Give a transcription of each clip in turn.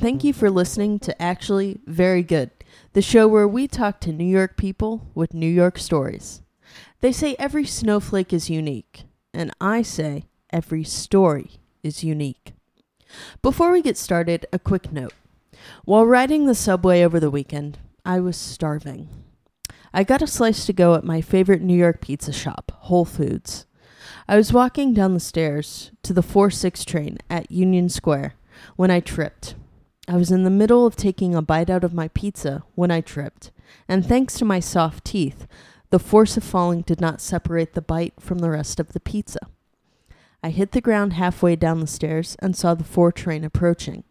Thank you for listening to Actually Very Good, the show where we talk to New York people with New York stories. They say every snowflake is unique, and I say every story is unique. Before we get started, a quick note. While riding the subway over the weekend, I was starving. I got a slice to go at my favorite New York pizza shop, Whole Foods. I was walking down the stairs to the 4 6 train at Union Square when I tripped. I was in the middle of taking a bite out of my pizza when I tripped, and thanks to my soft teeth, the force of falling did not separate the bite from the rest of the pizza. I hit the ground halfway down the stairs and saw the 4 train approaching.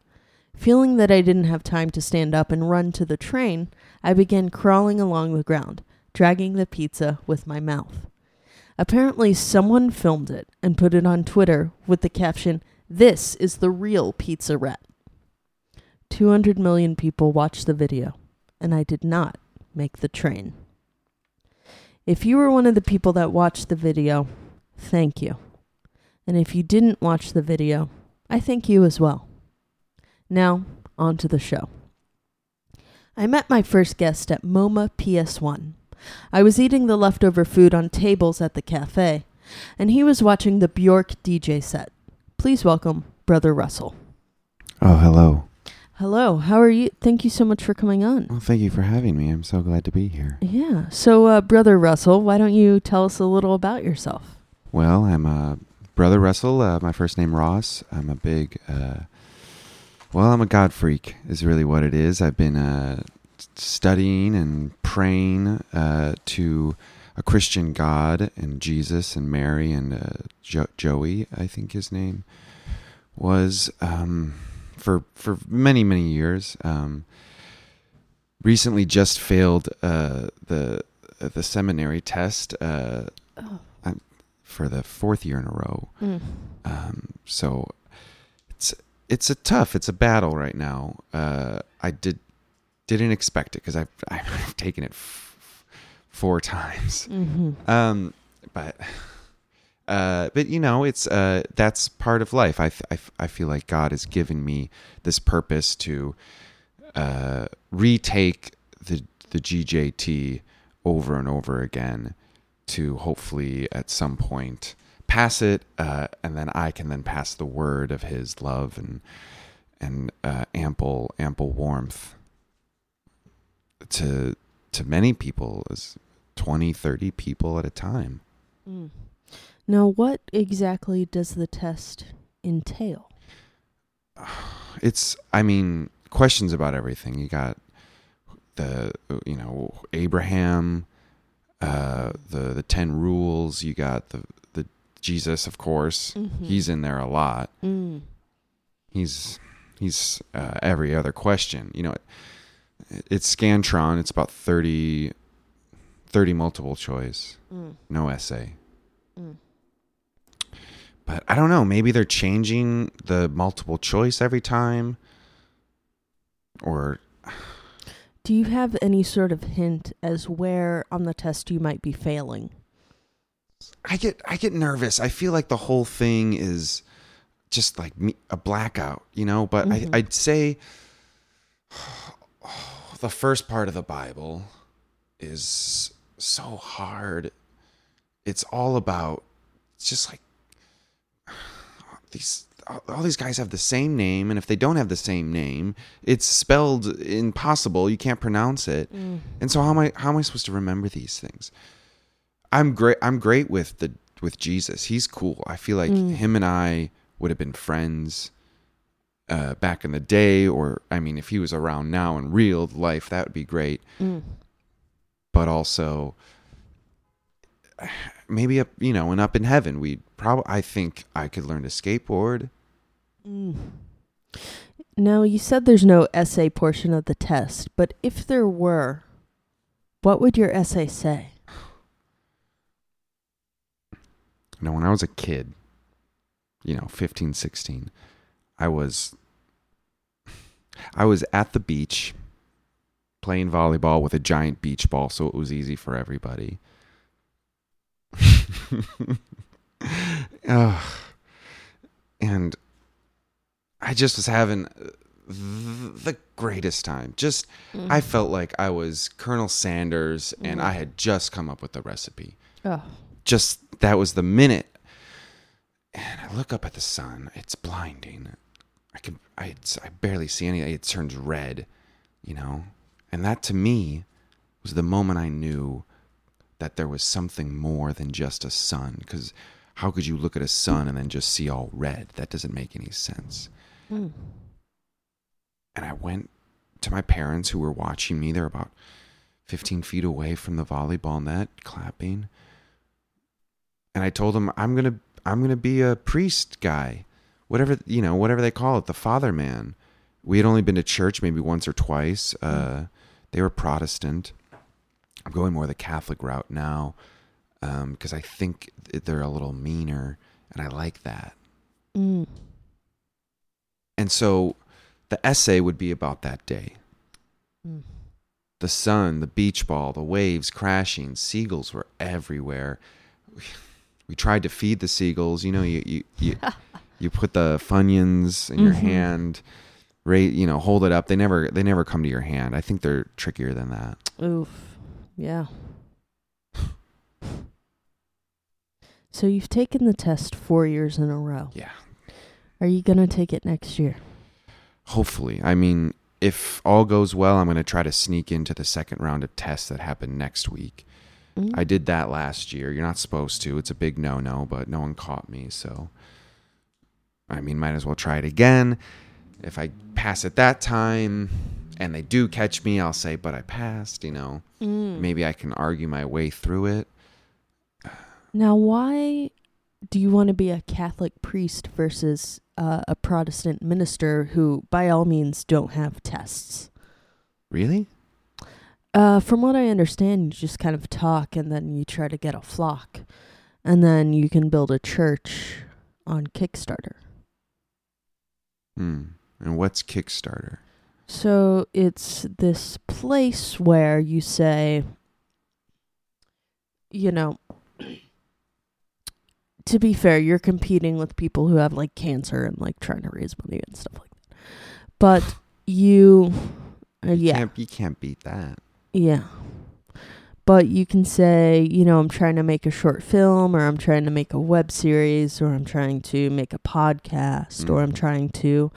Feeling that I didn't have time to stand up and run to the train, I began crawling along the ground, dragging the pizza with my mouth. Apparently, someone filmed it and put it on Twitter with the caption, This is the real pizza rat. 200 million people watched the video, and I did not make the train. If you were one of the people that watched the video, thank you. And if you didn't watch the video, I thank you as well. Now, on to the show. I met my first guest at MoMA PS1. I was eating the leftover food on tables at the cafe, and he was watching the Bjork DJ set. Please welcome Brother Russell. Oh, hello. Hello, how are you? Thank you so much for coming on. Well, thank you for having me. I'm so glad to be here. Yeah, so, uh, Brother Russell, why don't you tell us a little about yourself? Well, I'm uh, Brother Russell. Uh, my first name Ross. I'm a big, uh, well, I'm a God freak, is really what it is. I've been uh, studying and praying uh, to a Christian God and Jesus and Mary and uh, jo- Joey, I think his name was, um, for for many many years. Um, recently, just failed uh, the the seminary test uh, Oh. For the fourth year in a row. Mm. Um, so it's it's a tough, it's a battle right now. Uh, I did didn't expect it because I've I've taken it f- four times. hmm Um, but uh, but you know, it's uh, that's part of life. I I feel like God has given me this purpose to uh, retake the the GJT over and over again to hopefully at some point pass it, uh, and then I can then pass the word of His love and and uh, ample ample warmth to to many people as 20 30 people at a time Mm. Now, what exactly does the test entail? it's i mean questions about everything you got the you know abraham uh the the 10 rules you got the the jesus of course Mhm. he's in there a lot Mm. he's he's uh, every other question you know it, it's scantron it's about 30 30 multiple choice Mm. no essay Mm. But i don't know maybe they're changing the multiple choice every time or Do you have any sort of hint as where on the test you might be failing? i get i get nervous i feel like the whole thing is just like me, a blackout you know but Mhm. I, i'd say the first part of the bible is so hard it's all about just like these all- these guys have the same name and if they don't have the same name it's spelled impossible you can't pronounce it and so how am I how am I supposed to remember these things? I'm great I'm great with the with Jesus. He's cool. I feel like Mm. him and I would have been friends uh, back in the day or I mean if he was around now in real life that would be great. Mm. But also maybe up you know and up in heaven we probably I think I could learn to skateboard. Mm. Now, you said there's no essay portion of the test, but if there were, what would your essay say? You know, when I was a kid, you know, 15, 16, I was I was at the beach playing volleyball with a giant beach ball so it was easy for everybody. Ugh. and I just was having the greatest time. Just Mm-hmm. I felt like I was Colonel Sanders and I had just come up with the recipe. Oh. Just that was the minute. And I look up at the sun. It's blinding. I can I I barely see anything. It turns red, you know. And that to me was the moment I knew that there was something more than just a sun because how could you look at a sun and then just see all red? That doesn't make any sense. Mm. And I went to my parents who were watching me. They're about 15 feet away from the volleyball net, clapping. And I told them, I'm going to, I'm going to be a priest guy, whatever, you know, whatever they call it, the father man. We had only been to church maybe once or twice. Uh, they were Protestant. I'm going more the Catholic route now because I think they're a little meaner, and I like that. Mm. And so the essay would be about that day. Mm. The sun, the beach ball, the waves crashing, seagulls were everywhere. We tried to feed the seagulls. You know, you you you, you put the funyuns in your Mhm. hand, right? You know, hold it up. They never they never come to your hand. I think they're trickier than that. Oof. Yeah. So you've taken the test four years in a row. Yeah. Are you gonna take it next year? Hopefully, I mean, if all goes well, I'm going to try to sneak into the second round of tests that happen next week. Mm. I did that last year. You're not supposed to. It's a big no no, but no one caught me. So, I mean, might as well try it again. If I pass it that time and they do catch me, I'll say, but I passed, you know. Mm. Maybe I can argue my way through it. Now, why do you want to be a Catholic priest versus uh, a Protestant minister who, by all means, don't have tests? Really? Uh, from what I understand, you just kind of talk and then you try to get a flock, and then you can build a church on Kickstarter. Hmm. And what's Kickstarter? So it's this place where you say, you know, to be fair, you're competing with people who have like cancer and like trying to raise money and stuff like that. But you, uh, yeah, Can't, you can't beat that. yeah. But you can say, you know, I'm trying to make a short film, or I'm trying to make a web series, or I'm trying to make a podcast, or I'm Mhm. trying to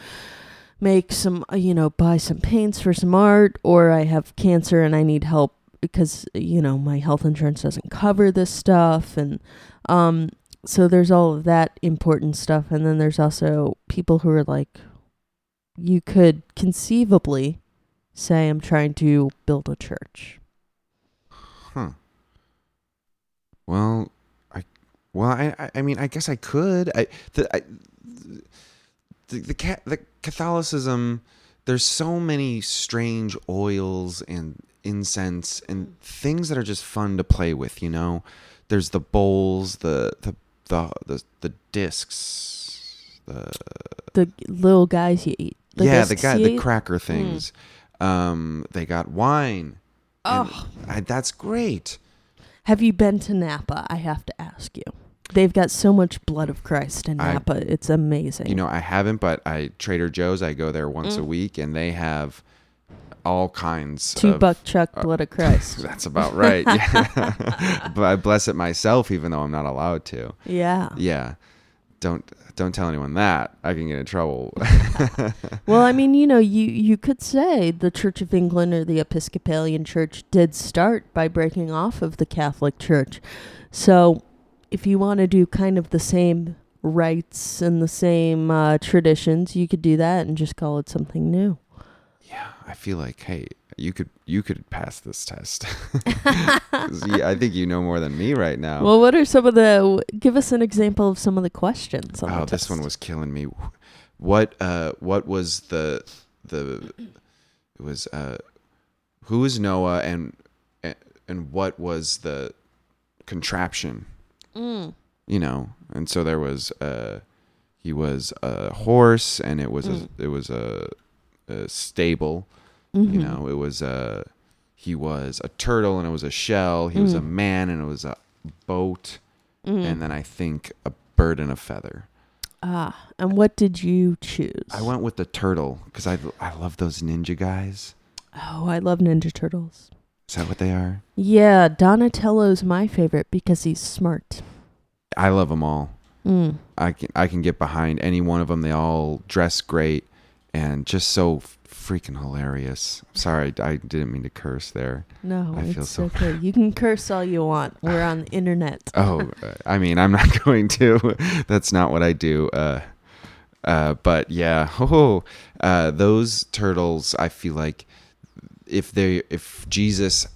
make some, uh, you know, buy some paints for some art, or I have cancer and I need help because, you know, my health insurance doesn't cover this stuff. And um, so there's all of that important stuff. And then there's also people who are like, you could conceivably say, I'm trying to build a church. Huh. Well, I, well, I, I- mean, I guess I could. I, the, I, the, the, ca- the Catholicism. There's so many strange oils and incense and things that are just fun to play with. You know, there's the bowls, the the the the, the discs, the The little guys you eat. The yeah, the guy, the cracker things. Um, they got wine. Oh, I, that's great. have you been to Napa? I have to ask you. They've got so much blood of Christ in I- Napa. it's amazing. You know, I haven't, but I Trader Joe's. I go there once a Mm. week, and they have all kinds. two of, buck chuck uh, blood of Christ. That's about right. Yeah. but I bless it myself, even though I'm not allowed to. yeah. Yeah, don't don't tell anyone that. I can get in trouble. Well, I mean, you know, you you could say the Church of England or the Episcopalian Church did start by breaking off of the Catholic Church. So, if you want to do kind of the same rites and the same uh, traditions, you could do that and just call it something new. Yeah, I feel like, hey, you could you could pass this test. yeah, I think you know more than me right now. Well, what are some of the? Give us an example of some of the questions. On oh, this one was killing me. What uh what was the the it was uh who is Noah and and what was the contraption? Mm. You know, and so there was uh he was a horse and it was Mm. a it was a, a stable. Mhm. You know, it was a he was a turtle and it was a shell. He was a Mm. man and it was a boat. Mm. And then I think a bird and a feather. Ah, and what did you choose? I went with the turtle because I I love those ninja guys. Oh, I love Ninja Turtles. Is that what they are? Yeah, Donatello's my favorite because he's smart. I love them all. Mm. I can I can get behind any one of them. They all dress great and just so freaking hilarious. Sorry, I didn't mean to curse there. No, I it's feel so- okay. You can curse all you want. We're on the internet. Oh, uh, I mean, I'm not going to. That's not what I do. Uh, uh, but yeah, oh, uh, those turtles. I feel like if they, if Jesus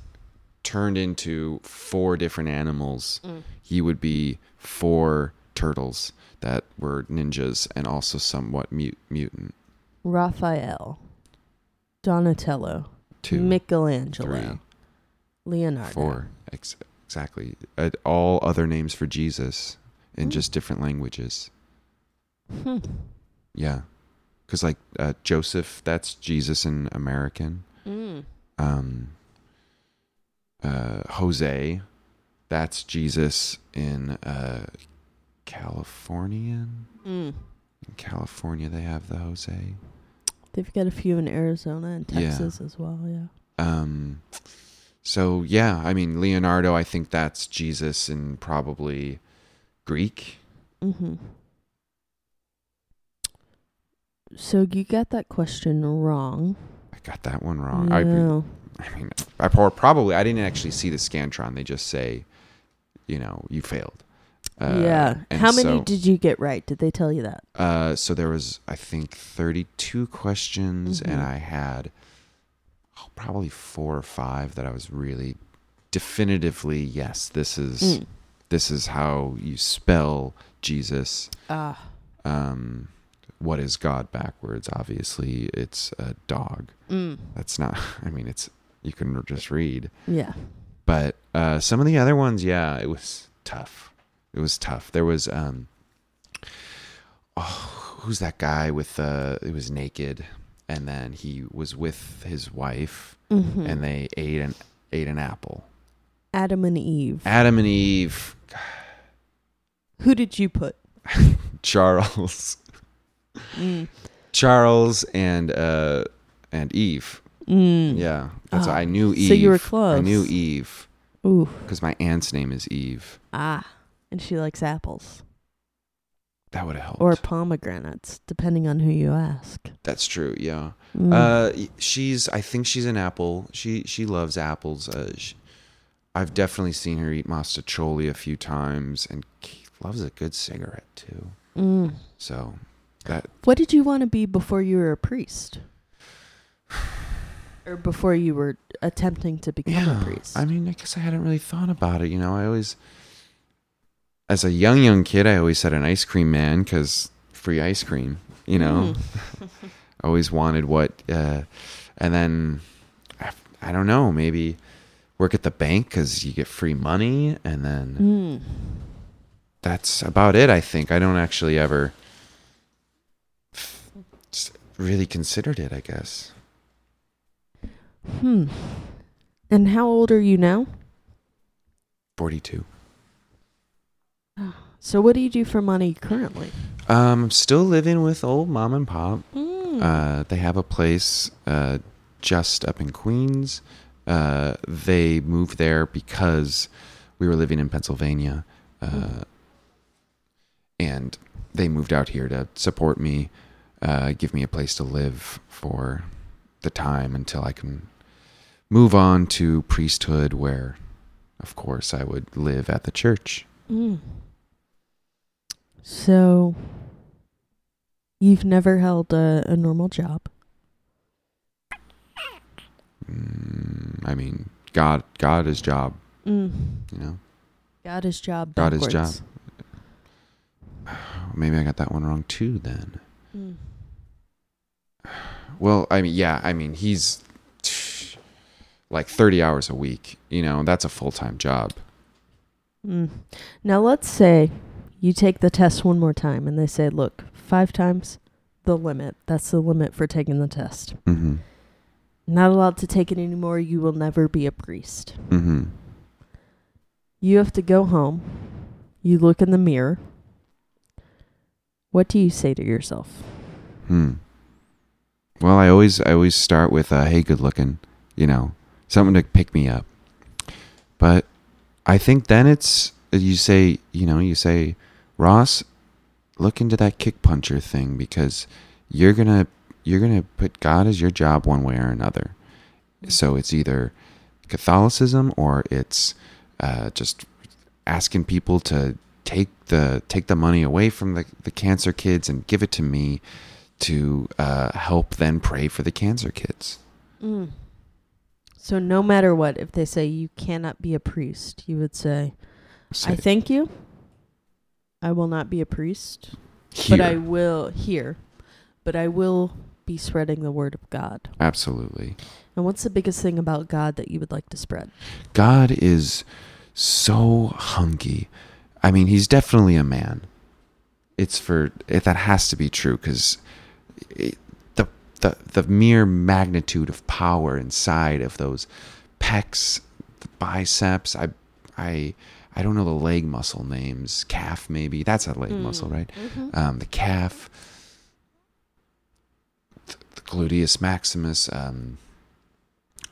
turned into four different animals, Mm. he would be four turtles that were ninjas and also somewhat mut- mutant. Raphael, Donatello, Two, Michelangelo, three, Leonardo. four, ex- exactly. Uh, all other names for Jesus in Mm. just different languages. Hmm. Yeah, because like uh, Joseph, that's Jesus in American. Mm. Um, uh, Jose, that's Jesus in uh, Californian. Mm. In California, they have the Jose. They've got a few in Arizona and Yeah. Texas as well. Yeah. Um, so yeah, I mean Leonardo, I think that's Jesus in probably Greek. Mm-hmm. So you got that question wrong. I got that one wrong. I, No. I mean, I probably I didn't actually see the scantron. They just say, you know, you failed. Uh, yeah. How many so- did you get right? Did they tell you that? Uh, so there was, I think, 32 questions, and Mhm. I had oh, probably four or five that I was really definitively yes. This is Mm. this is how you spell Jesus. Ah. Um, what is God backwards? Obviously, it's a dog. Mm. That's not. I mean, it's you can just read. Yeah. But uh, some of the other ones, yeah, it was tough. It was tough. There was um, oh, who's that guy with uh, it was naked, and then he was with his wife, Mm-hmm. and they ate an ate an apple. Adam and Eve. Adam and Eve, Who did you put? Charles, Mm. Charles, and uh, and Eve. Mm. Yeah, that's Oh, I knew Eve. so you were close. I knew Eve Ooh. because my aunt's name is Eve. Ah. And she likes apples That would have helped. or pomegranates, depending on who you ask. That's true. Yeah. Mm. Uh, she's. I think she's an apple. She she loves apples. Uh, sh I've definitely seen her eat mostaccioli a few times, and loves a good cigarette too. Mm. So that What did you want to be before you were a priest? Or before you were attempting to become yeah. a priest? I mean, I guess I hadn't really thought about it. You know, I always, as a young young kid, I always said an ice cream man because free ice cream. You know, Mm. always wanted what, uh, and then I, I don't know, maybe work at the bank because you get free money, and then. Mm. that's about it. I think I don't actually ever really considered it. I guess Hmm. And how old are you now? forty-two. So what do you do for money currently? Um, I'm still living with old mom and pop. Mm. Uh, they have a place uh, just up in Queens. Uh, they moved there because we were living in Pennsylvania, uh, Mm. and they moved out here to support me, uh, give me a place to live for the time until I can move on to priesthood, where, of course, I would live at the church. Mm. So you've never held a, a normal job? Mm, I mean, God, God is job. Mm. You know, God is job. God is job. maybe I got that one wrong too. Then. Mm. Well, I mean, yeah, I mean, he's like 30 hours a week, you know, that's a full time job. Mm. Now let's say you take the test one more time and they say, look, five times the limit. That's the limit for taking the test. Mm Not allowed to take it anymore. You will never be a priest. hmm. Mm hmm. You have to go home. You look in the mirror. what do you say to yourself? Hmm. Well, I always I always start with uh, "Hey, good looking," you know, something to pick me up. But I think then it's you say you know you say Ross, look into that kick puncher thing because you're gonna you're gonna put God as your job one way or another. So it's either Catholicism or it's uh, just asking people to take the take the money away from the, the cancer kids and give it to me to uh, help then pray for the cancer kids. Mm. So no matter what, if they say you cannot be a priest, you would say, Say, "I thank you. I will not be a priest, here. but I will here, but I will be spreading the word of God." Absolutely. And what's the biggest thing about God that you would like to spread? God is so hunky. I mean, he's definitely a man. It's for it, that has to be true because the the the mere magnitude of power inside of those pecs, the biceps. I I I don't know the leg muscle names. Calf maybe that's a leg Mm. muscle, right? Mm-hmm. um, the calf, th- the gluteus maximus. Um,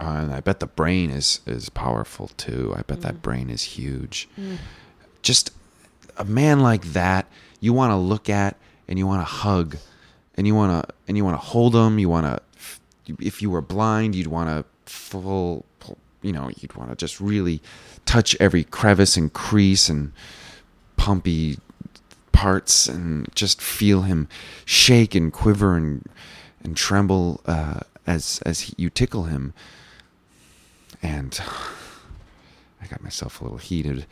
uh, and I bet the brain is is powerful too. I bet Mm. that brain is huge. Just a man like that, you want to look at and you want to hug, and you want to and you want to hold him. You want to, if you were blind, you'd want to full, you know, you'd want to just really touch every crevice and crease and pumpy parts and just feel him shake and quiver and and tremble uh, as as he, you tickle him. And I got myself a little heated.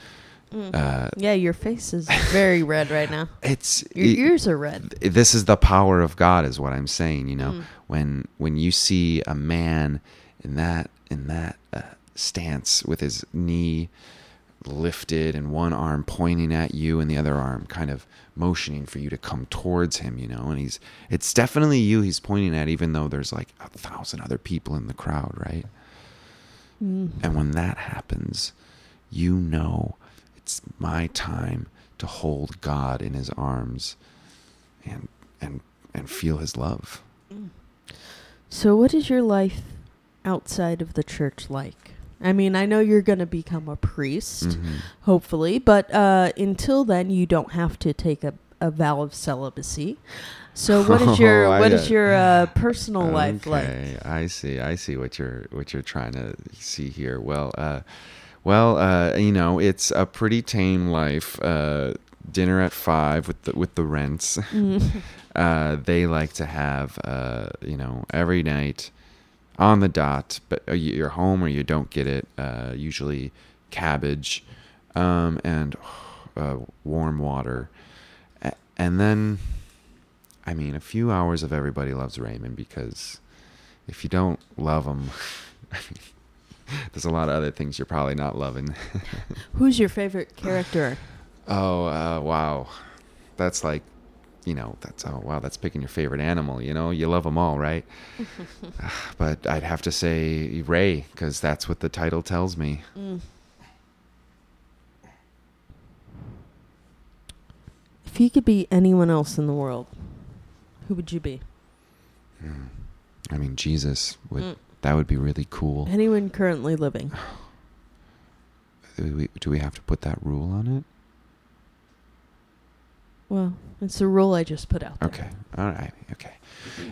Uh, yeah, your face is very red right now. it's Your it- ears are red. this is the power of God is what I'm saying, you know. Mm. When when you see a man in that in that uh, stance with his knee lifted and one arm pointing at you and the other arm kind of motioning for you to come towards him, you know, and he's it's definitely you he's pointing at even though there's like a thousand other people in the crowd, right? Mm. And when that happens, you know it's my time to hold God in his arms and and and feel his love. So, what is your life outside of the church like? I mean, I know you're going to become a priest, Mhm. hopefully, but uh, until then, you don't have to take a, a vow of celibacy. So, what is your Oh, what is your uh, personal life like? I see. I see what you're what you're trying to see here. Well, uh, well, uh, you know, it's a pretty tame life. Uh, dinner at five with the with the rents. Mm. uh, they like to have, uh, you know, every night on the dot, but uh, you- you're home or you don't get it. Uh, usually cabbage um, and uh, warm water. And then, I mean, a few hours of Everybody Loves Raymond because if you don't love I mean, there's a lot of other things you're probably not loving. Who's your favorite character? Oh, uh, wow. That's like, you know, that's, oh, wow, that's picking your favorite animal. You know, you love them all, right? but I'd have to say Ray, because that's what the title tells me. Mm. If you could be anyone else in the world, who would you be? Hmm. I mean, Jesus would, Mm. that would be really cool. Anyone currently living? Do we, do we have to put that rule on it? Well, it's a rule I just put out there. Okay. All right. Okay.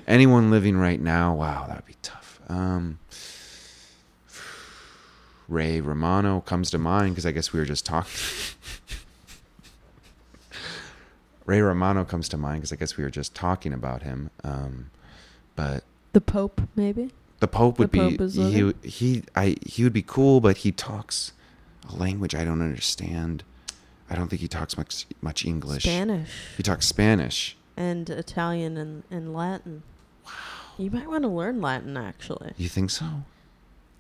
Anyone living right now? Wow, that would be tough. Um, Ray Romano comes to mind because I guess we were just talking. Ray Romano comes to mind because I guess we were just talking about him. Um, but The Pope, maybe? the Pope would The be Pope he he I he would be cool, but he talks a language I don't understand. I don't think he talks much much English. Spanish. He talks Spanish. and Italian and, and Latin. Wow. You might want to learn Latin, actually. You think so?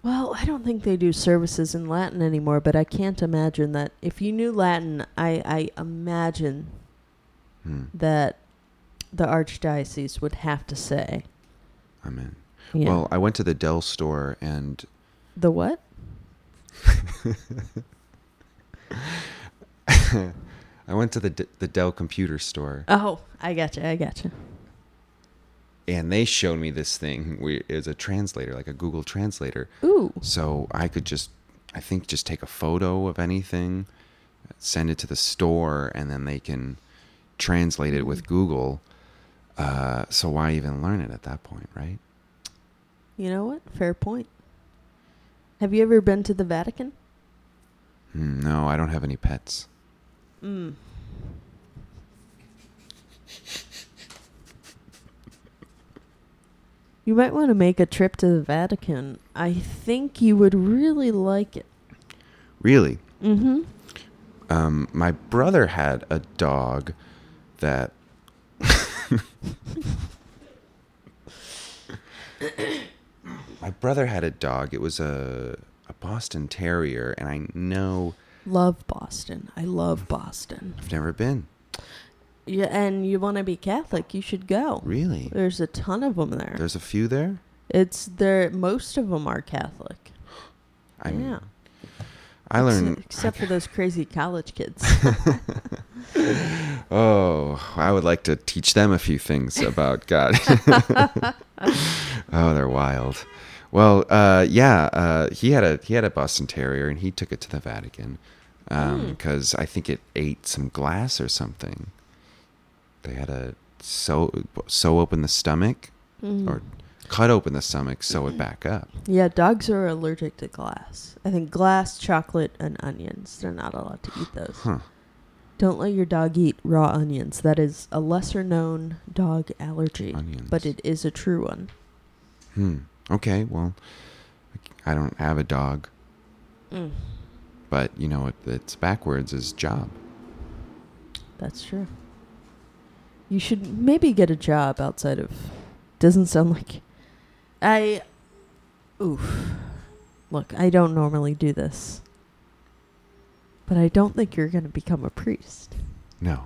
Well, I don't think they do services in Latin anymore, but I can't imagine that. If you knew Latin, I, I imagine Hmm. that the Archdiocese would have to say. I'm in. Yeah. Well, I went to the Dell store and the what? I went to the D- the Dell computer store Oh, I gotcha. I gotcha. and they showed me this thing. We, it was a translator, like a Google translator. Ooh. So I could just, I think, just take a photo of anything, send it to the store, and then they can translate it with Google. Uh, so why even learn it at that point, right? You know what? Fair point. Have you ever been to the Vatican? Hmm, no, I don't have any pets. Mm. You might want to make a trip to the Vatican. I think you would really like it. Really? Mm-hmm. Um, my brother had a dog that. my brother had a dog. It was a a Boston Terrier, and I know Love Boston. I love Boston. I've never been. Yeah, and you want to be Catholic, you should go. Really? There's a ton of them there. There's a few there. it's there. Most of them are Catholic. I mean, yeah. I learned. Except, except for those crazy college kids. Oh, I would like to teach them a few things about God. oh, they're wild. Well, uh, yeah, uh, he had a he had a Boston Terrier, and he took it to the Vatican because I think it ate some glass or something. They had to sew sew open the stomach Mhm. or cut open the stomach, sew it back up. Yeah, dogs are allergic to glass. I think glass, chocolate, and onions. They're not allowed to eat those. Huh? Don't let your dog eat raw onions. That is a lesser known dog allergy, Onions. but it is a true one. Hmm. Okay. Well, I don't have a dog, Mm, but you know, it, it's backwards is job. that's true. You should maybe get a job outside of. Doesn't sound like. I. Oof. Look, I don't normally do this. But I don't think you're going to become a priest. No.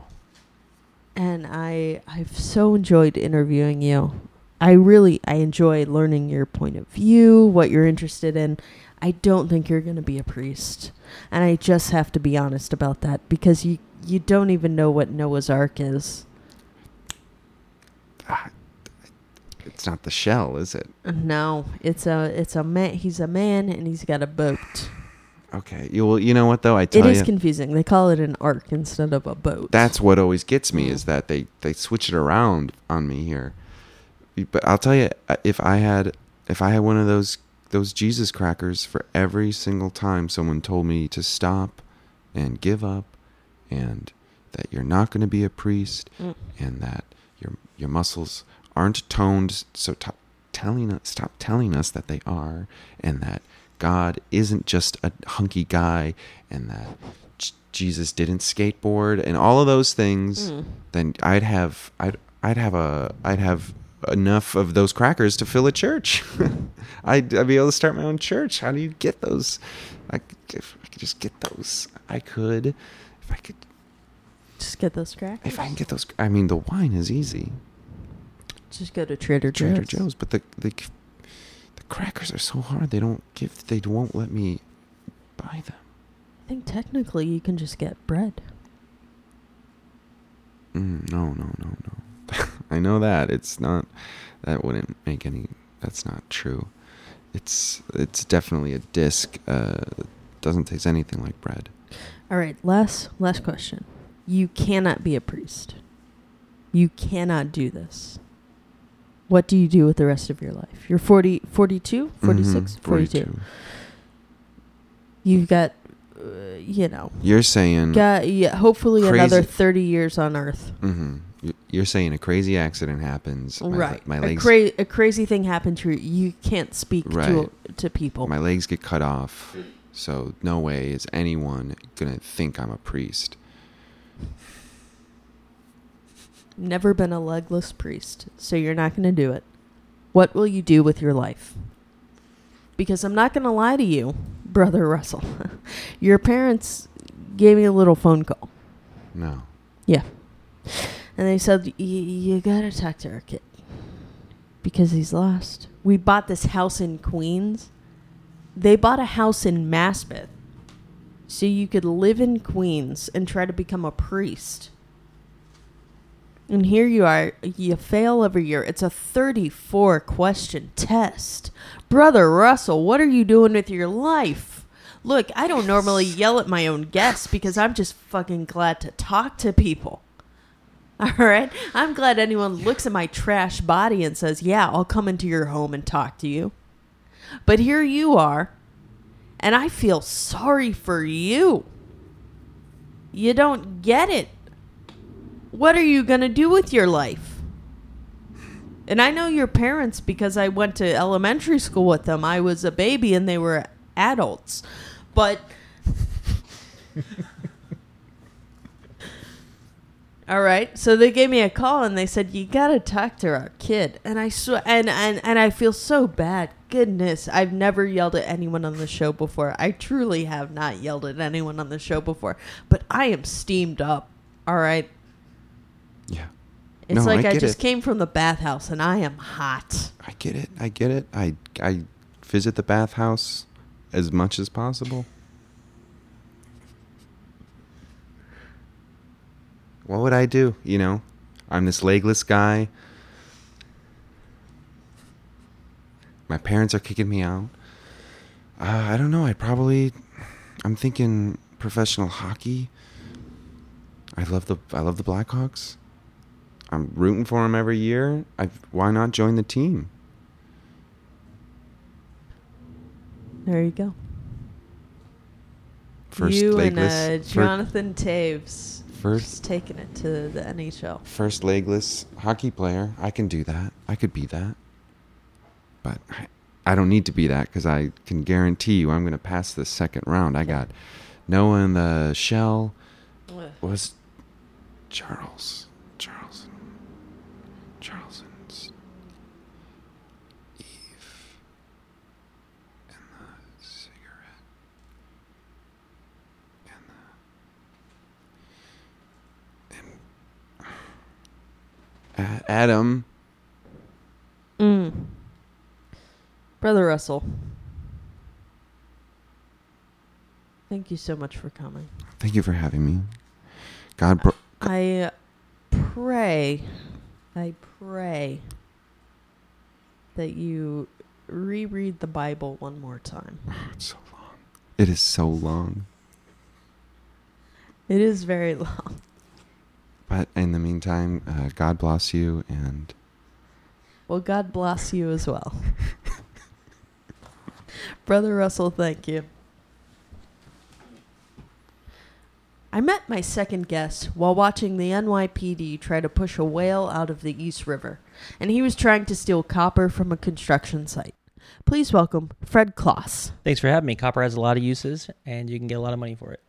and I I've so enjoyed interviewing you. I really I enjoy learning your point of view, what you're interested in. I don't think you're going to be a priest. And I just have to be honest about that because you you don't even know what Noah's Ark is. Ah, It's not the shell, is it? No, it's a it's a man he's a man and he's got a boat. Okay. You well, you know what though? I It tell is you, confusing. They call it an ark instead of a boat. that's what always gets me is that they they switch it around on me here. But I'll tell you, uh, if I had if I had one of those those Jesus crackers for every single time someone told me to stop and give up, and that you're not going to be a priest, Mm. and that your your muscles aren't toned so t- telling us stop telling us that they are and that God isn't just a hunky guy and that J- Jesus didn't skateboard and all of those things Mm. then I'd have I'd I'd have a I'd have enough of those crackers to fill a church I'd, I'd be able to start my own church how do you get those I if I could just get those I could if I could Just get those crackers. if I can get those I mean the wine is easy Just go to Trader Joe's. Trader Joe's, but the the the crackers are so hard. They don't give. They won't let me buy them. I think technically you can just get bread. Mm, no, no, no, no. I know that it's not. That wouldn't make any. That's not true. It's it's definitely a disc. Uh, doesn't taste anything like bread. All right, last last question. You cannot be a priest. You cannot do this. What do you do with the rest of your life? You're 40, 42, 46, Mhm, 42. You've got, you know, You're saying. got yeah, hopefully Crazy- another 30 years on earth. hmm You're saying a crazy accident happens. my right. My a, legs. cra- a crazy thing happened to you. You can't speak to, to people. my legs get cut off. So no way is anyone gonna think I'm a priest. Never been a legless priest, so you're not going to do it. What will you do with your life? Because I'm not going to lie to you, Brother Russell. your parents gave me a little phone call, No. Yeah. And they said, "Y- You got to talk to our kid because he's lost. We bought this house in Queens. They bought a house in Maspeth. so you could live in Queens and try to become a priest. And here you are, you fail every year. It's a 34 question test. Brother Russell, what are you doing with your life? Look, I don't normally yell at my own guests because I'm just fucking glad to talk to people. All right? I'm glad anyone looks at my trash body and says, Yeah, I'll come into your home and talk to you. But here you are, and I feel sorry for you. You don't get it. What are you going to do with your life? And I know your parents because I went to elementary school with them. I was a baby and they were adults. But All right. So they gave me a call and they said you got to talk to our kid. And I sw- and and and I feel so bad. Goodness, I've never yelled at anyone on the show before. I truly have not yelled at anyone on the show before. But I am steamed up. All right. Yeah. It's No, like I I, just it. came from the bathhouse and I am hot. I get it. I get it. I I visit the bathhouse as much as possible. What would I do? You know, I'm this legless guy. My parents are kicking me out. Uh, I don't know. I probably. I'm thinking professional hockey. I love the I love the Blackhawks. I'm rooting for them every year. I why not join the team? There you go. First you legless, and uh, Jonathan Toews first just taking it to the NHL. first legless hockey player. I can do that. I could be that. But I, I don't need to be that because I can guarantee you I'm going to pass the second round. I got Noah in the shell. Was Charles Charles Charleson's Eve and the cigarette and the and A- Adam Mm. Brother Russell. Thank you so much for coming. thank you for having me God bro- I pray, I pray that you reread the Bible one more time. it's so long it is so long It is very long. but in the meantime uh, God bless you and Well, God bless you as well. Brother Russell, thank you. I met my second guest while watching the NYPD try to push a whale out of the East River, and he was trying to steal copper from a construction site. Please welcome Fred Kloss. Thanks for having me. Copper has a lot of uses, and you can get a lot of money for it.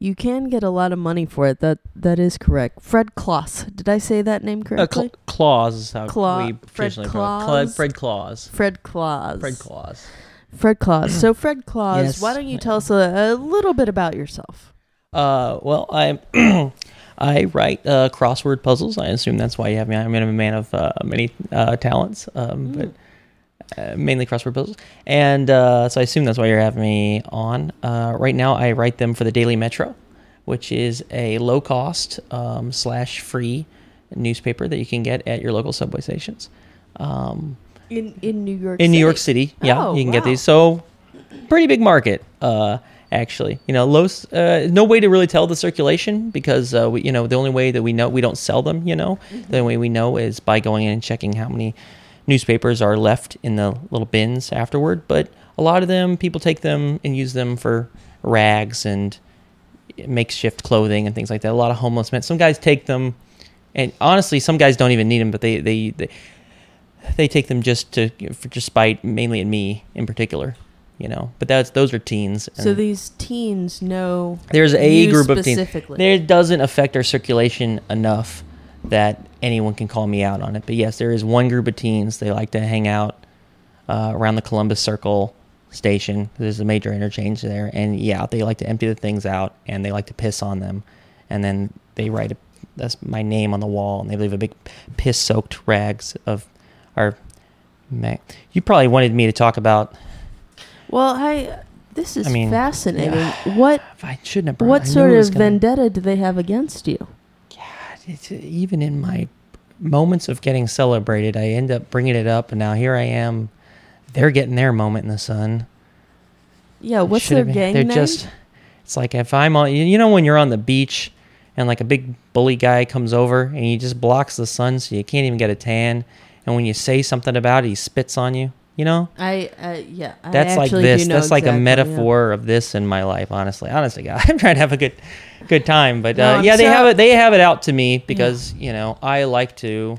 You can get a lot of money for it. That that is correct. Fred Kloss. Did I say that name Uh, correctly? cl- claws is how Claw- we Fred traditionally Cla- Claus? Fred Claus. Fred Claus. Fred Claus. Fred Claus. So Fred Claus, Yes. why don't you tell us a, a little bit about yourself? Uh, well, I I write uh, crossword puzzles. I assume that's why you have me. I'm I'm a man of uh, many uh, talents, um, but uh, mainly crossword puzzles. And uh, so I assume that's why you're having me on. Uh, right now, I write them for the Daily Metro, which is a low cost um, slash free newspaper that you can get at your local subway stations. Um, In in New York. in New York City. City. Yeah, Oh, you can get these. So pretty big market, uh, actually. You know, low. Uh, no way to really tell the circulation because uh, we, you know, the only way that we know we don't sell them. You know, Mm-hmm. the only way we know is by going in and checking how many newspapers are left in the little bins afterward. But a lot of them, people take them and use them for rags and makeshift clothing and things like that. A lot of homeless men. Some guys take them, and honestly, some guys don't even need them, but they they. they they take them just to for just spite mainly in me in particular you know but that's those are teens So these teens know. there's a group of teens. there doesn't affect our circulation enough that anyone can call me out on it. But yes there is one group of teens. They like to hang out uh, around the columbus circle station. There's a major interchange there. And yeah they like to empty the things out and they like to piss on them. And then they write a, that's my name on the wall and they leave a big piss soaked rags of our you probably wanted me to talk about Well, I This is I mean, fascinating. What I shouldn't have. brought- what sort of gonna- vendetta do they have against you? it's, uh, even in my moments of getting celebrated, I end up bringing it up, and now here I am. They're getting their moment in the sun. Yeah, what's their been- gang They're name? just. It's like if I'm on, you know, when you're on the beach and like a big bully guy comes over and he just blocks the sun, so you can't even get a tan. And when you say something about it, he spits on you. You know, I uh, yeah. I that's like this. That's like a exactly, yeah. metaphor of this in my life. Honestly, honestly, God, I'm trying to have a good, good time. But No, uh, I'm yeah, they have it. They have it out to me because you know I like to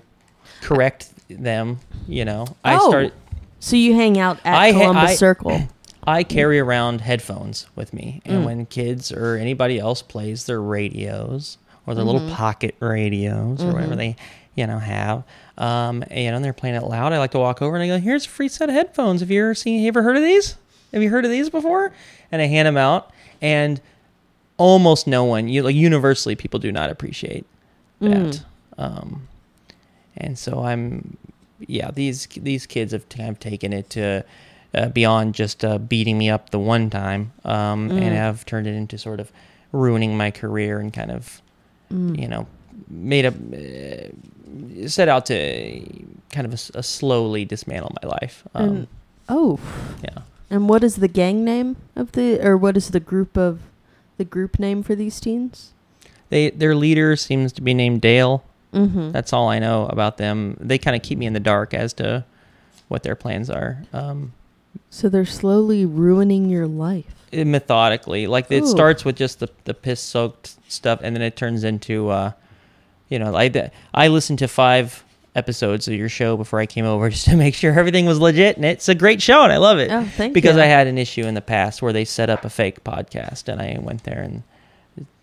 correct them. You know, I Oh, start. So you hang out at I ha- Columbus I- Circle. I carry around headphones with me, and Mm. when kids or anybody else plays their radios or their Mm-hmm. little pocket radios or whatever they, you know, have, um, and when they're playing it loud, I like to walk over and I go, "Here's a free set of headphones. Have you ever seen? Have You ever heard of these? Have you heard of these before?" And I hand them out, and almost no one, you like universally, people do not appreciate that. Mm. Um, and so I'm, yeah, these these kids have kind of taken it to uh, beyond just uh, beating me up the one time, um, Mm. and have turned it into sort of ruining my career and kind of, Mm. you know, made a uh, set out to kind of a a slowly dismantle my life. Um, And- Oh, yeah. and what is the gang name of the, or what is the group of, the group name for these teens? They their leader seems to be named Dale. Mm-hmm. That's all I know about them. They kind of keep me in the dark as to what their plans are. Um, So they're slowly ruining your life. it- methodically. Like it starts with just the the piss soaked stuff, and then it turns into, uh, you know, I I listened to five episodes of your show before I came over just to make sure everything was legit, and it's a great show, and I love it. Oh, thank because you. I had an issue in the past where they set up a fake podcast, and I went there and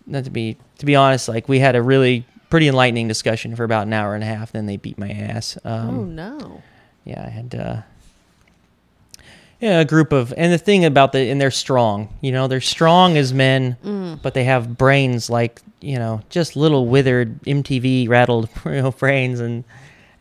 not to be to be honest, like we had a really pretty enlightening discussion for about an hour and a half. Then they beat my ass. Um, oh no. yeah, I had uh yeah, a group of and the thing about the and they're strong. You know, they're strong as men, Mm. but they have brains like, you know, just little withered MTV rattled you know, brains and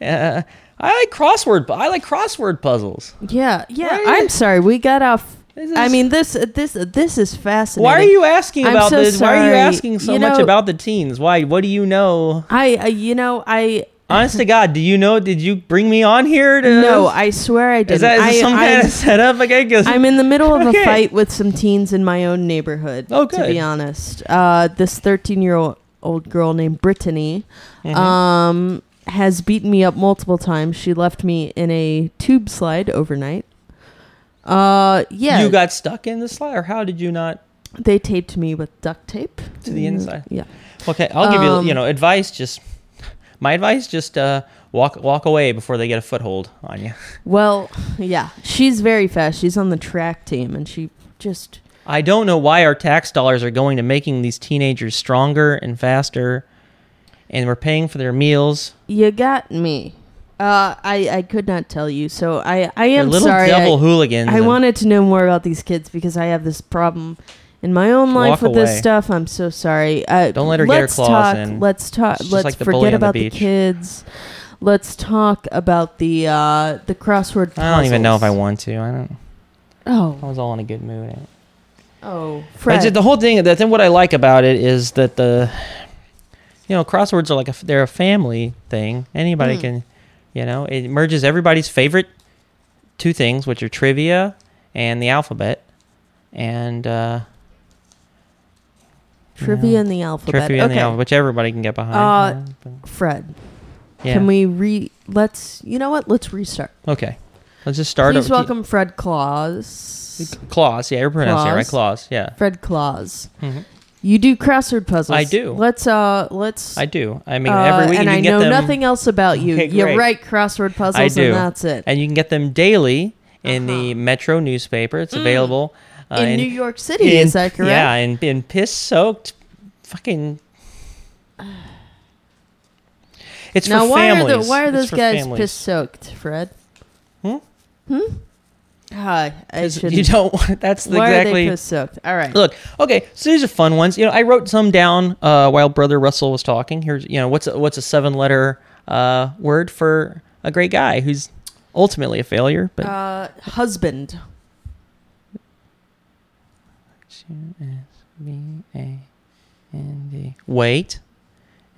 uh, I like crossword I like crossword puzzles. Yeah, yeah. Are I'm sorry. We got off. I mean, this this this is fascinating. Why are you asking about so this? Why are you asking so You much about the teens? Why? What do you know? I, I you know, I Honest to God, do you know? Did you bring me on here to? no, I swear I didn't. Is that is I, some kind I'm- of setup? Okay, 'cause- I'm in the middle of Okay. a fight with some teens in my own neighborhood. Oh, To be honest, uh, this 13 year old old girl named Brittany Mhm. um, has beaten me up multiple times. She left me in a tube slide overnight. Uh, yeah, You got stuck in the slide, or how did you not? they taped me with duct tape To the Mm, inside? Yeah. Okay, I'll give you Um, you know advice. Just my advice: just uh, walk walk away before they get a foothold on you. Well, yeah, she's very fast. She's on the track team, and she just I don't know why our tax dollars are going to making these teenagers stronger and faster, and we're paying for their meals. you got me. Uh, I I could not tell you, so I I They're am little sorry. devil I, hooligans. I and- wanted to know more about these kids because I have this problem in my own life with this stuff. I'm so sorry. Uh, Don't let her get her let's claws talk, in. Let's talk. Let's like the bully forget on the about the, beach. kids. Let's talk about the uh, the crossword. Puzzles. I don't even know if I want to. I don't. Oh. I Oh, was all in a good mood. oh, But Fred. the whole thing. The thing what I like about it is that the, you know, crosswords are like a f- they're a family thing. Anybody Mm. can, you know, it merges everybody's favorite two things, which are trivia and the alphabet, and uh, Trivia in the alphabet. trivia and okay. the alphabet, which everybody can get behind. Uh, Fred, yeah. can we re? Let's. You know what? Let's restart. Okay, let's just start. Please over- welcome Fred Claus. Claus. Yeah, you're pronouncing it right. Claus. Yeah. Fred Claus. hmm You do crossword puzzles. I do. Let's uh let's I do. I mean, uh, every week and you I get know them, nothing else about you. Okay, you write crossword puzzles I do. and that's it. and you can get them daily in the Uh-huh. Metro newspaper. It's available uh, in New York City, in- is that correct? Yeah, and in piss soaked, fucking. It's now for why families. are the why are those guys families. piss soaked, Fred? Hmm? Hmm? Hi, I 'Cause. You don't. want- That's why are exactly. they piss soaked? All right. Look, okay, so these are fun ones. You know, I wrote some down uh, while Brother Russell was talking. Here's, you know, what's a, what's a seven letter uh, word for a great guy who's ultimately a failure? But Uh, husband. H U S B A N D. Wait.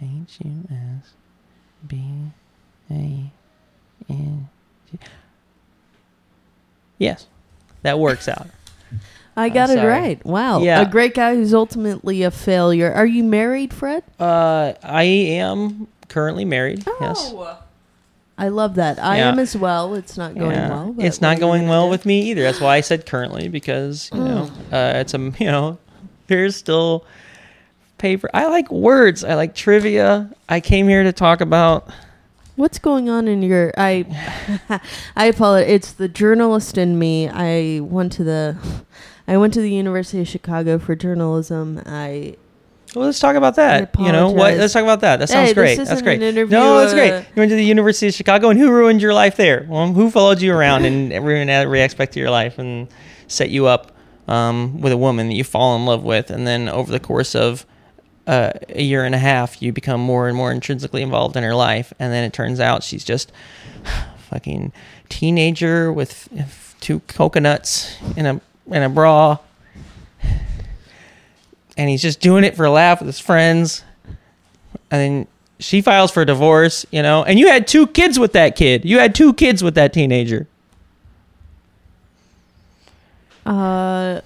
H U S B A N G. Yes, that works out. I got it right. Wow. Yeah. A great guy who's ultimately a failure. Are you married, Fred? Uh, I am currently married. Yes. I love that. I Yeah. am as well. It's not going Yeah. well. but It's not going well with me either. That's why I said currently because you know Mm. Uh, it's a you know there's still paper. I like words. I like trivia. I came here to talk about. What's going on in your I I apologize. It's the journalist in me. I went to the I went to the University of Chicago for journalism. I Well, let's talk about that. You know what? Let's talk about that. That Hey, sounds this great. That's great. no, that's uh, great. You went to the University of Chicago, and who ruined your life there? Well, who followed you around and ruined every aspect of your life and set you up um, with a woman that you fall in love with, and then over the course of uh, a year and a half, you become more and more intrinsically involved in her life, and then it turns out she's just fucking teenager with two coconuts in a in a bra and he's just doing it for a laugh with his friends. And then she files for divorce, you know, and you had two kids with that kid. You had two kids with that teenager. Uh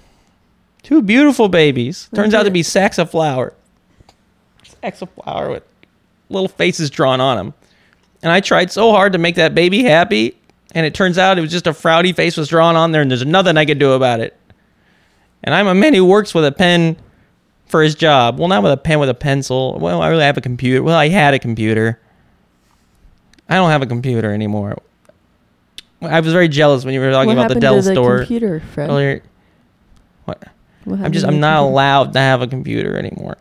Two beautiful babies. Turns out to be sacks of flour. Sacks of flour with little faces drawn on them. And I tried so hard to make that baby happy, and it turns out it was just a frowny face was drawn on there, and there's nothing I could do about it. And I'm a man who works with a pen for his job. Well, not with a pen, with a pencil. Well, I really have a computer. Well, I had a computer. I don't have a computer anymore. I was very jealous when you were talking what about the Dell to the store computer, Fred? earlier. What? What I'm just I'm not computer? allowed to have a computer anymore.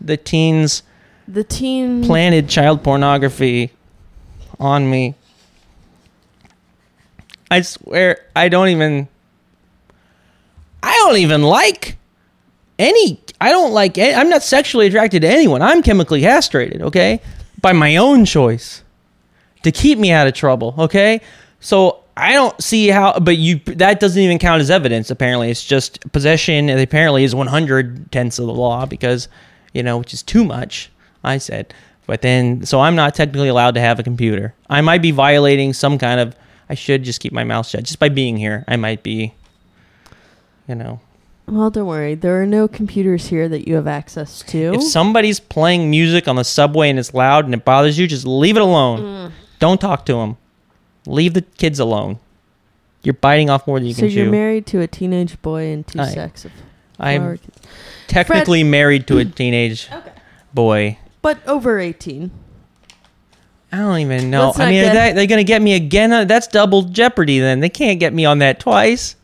The teens The teen planted child pornography on me. I swear I don't even I don't even like any I don't like any, I'm not sexually attracted to anyone. I'm chemically castrated, okay? By my own choice to keep me out of trouble, okay? So I don't see how but you that doesn't even count as evidence apparently. It's just possession and apparently is 100 tenths of the law because you know, which is too much, I said. But then so I'm not technically allowed to have a computer. I might be violating some kind of I should just keep my mouth shut just by being here. I might be you know, Well, don't worry. There are no computers here that you have access to. If somebody's playing music on the subway and it's loud and it bothers you, just leave it alone. Mm. Don't talk to them. Leave the kids alone. You're biting off more than you so can chew. So you're married to a teenage boy and two I- sex of I'm flower- technically married to a teenage Okay. boy. but over 18. I don't even know. I mean, get- are they, they going to get me again? Uh, That's double jeopardy then. They can't get me on that twice.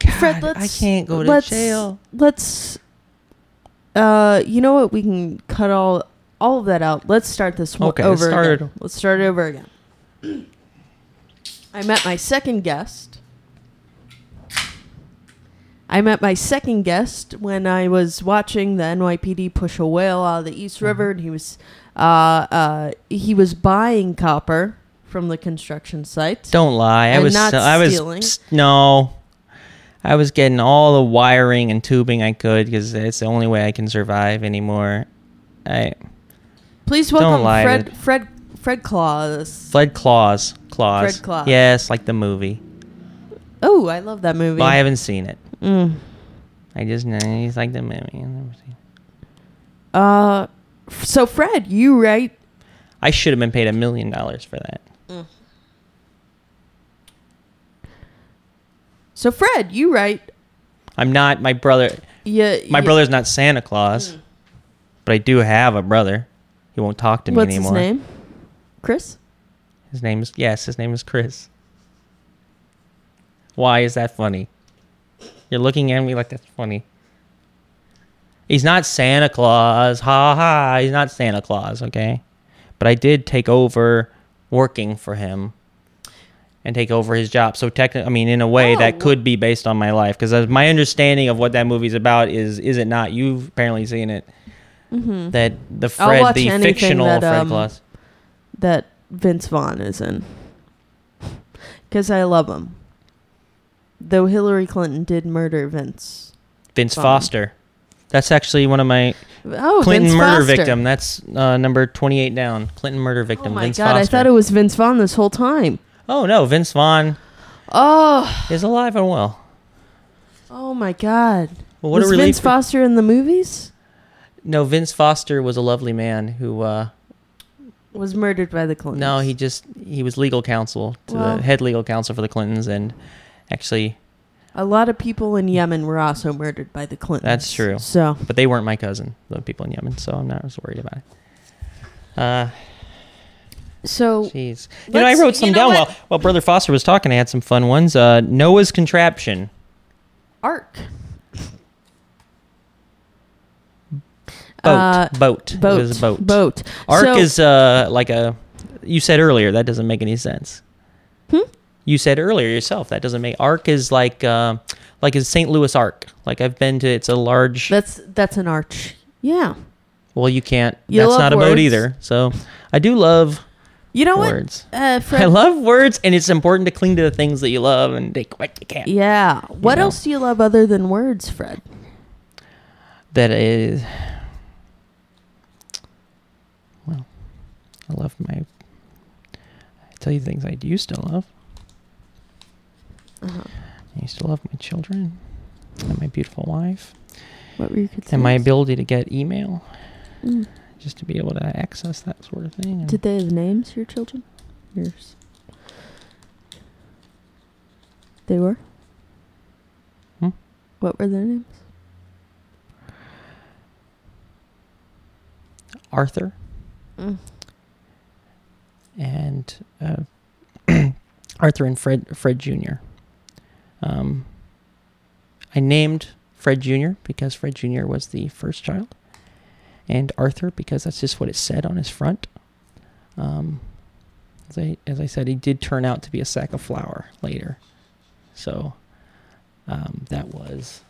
God, Fred, I can't go to let's, jail. Let's uh you know what? We can cut all all of that out. Let's start this one Okay, over start again. Let's start it over again. I met my second guest. I met my second guest when I was watching the NYPD push a whale out of the East Mm-hmm. River, and he was uh, uh, he was buying copper from the construction site. Don't lie. I was not I was stealing. no. I was getting all the wiring and tubing I could because it's the only way I can survive anymore. I Please welcome lie Fred Fred Fred Claus. Fred Claus. Claus. Fred Claus. Yes, like the movie. Oh, I love that movie. But I haven't seen it. Mm. I just know he's like the movie. I've never seen. Uh, so Fred, you write. I should have been paid a million dollars for that. So Fred, you write. I'm not my brother. Yeah, My brother's not Santa Claus, but I do have a brother. He won't talk to me. What's anymore. his name? Chris. His name is yes. His name is Chris. Why is that funny? You're looking at me like that's funny. He's not Santa Claus. Ha ha. He's not Santa Claus. Okay, but I did take over working for him and take over his job. So technically, I mean, in a way, Oh, that could be based on my life because my understanding of what that movie's about is is it not? You've apparently seen it. Mm-hmm. That the Fred, the fictional that, Fred um, Claus. That Vince Vaughn is in. Because I love him. Though Hillary Clinton did murder Vince. Vince Vaughn. Foster. That's actually one of my Oh, Clinton Vince murder Foster. victim. That's uh, number 28 down. Clinton murder victim. Oh my Vince god, I thought it was Vince Vaughn this whole time. Oh no, Vince Vaughn Oh, is alive and well. oh my god. Well, what was. Vince Foster in the movies? No, Vince Foster was a lovely man who. Uh, Was murdered by the Clintons. no, he just he was legal counsel to Well- the head legal counsel for the Clintons, and actually, A lot of people in Yemen were also murdered by the Clintons. That's true. So but they weren't my cousin, the people in Yemen, so I'm not as worried about it. Uh, so jeez, you know, I wrote some you know down what? while while Brother Foster was talking. I had some fun ones. Uh, Noah's contraption. Ark. Boat. Uh, boat. boat. It was a boat. Boat. Ark So- is uh like a. You said earlier that doesn't make any sense. Hmm? You said earlier yourself that doesn't make Ark is like uh, like a St. Louis Ark. Like I've been to. It's a large. That's that's an arch. Yeah. well, you can't. You that's not a boat either. So I do love You know what? Uh, Fred, I love words, and it's important to cling to the things that you love and take what you can. Yeah. What know. else do you love other than words, Fred? That is. I love my. I tell you things I used to love. Uh-huh. I used to love my children and my beautiful wife What were your kids? and my ability to get email Mm. just to be able to access that sort of thing. Did they have names? Your children? Yours. They were. Hmm? What were their names? Arthur Mm. And uh, Arthur and Fred Fred Jr. Um, I named Fred Jr. because Fred Jr. was the first child, and Arthur because that's just what it said on his front. Um, as I as I said, he did turn out to be a sack of flour later, so um, that was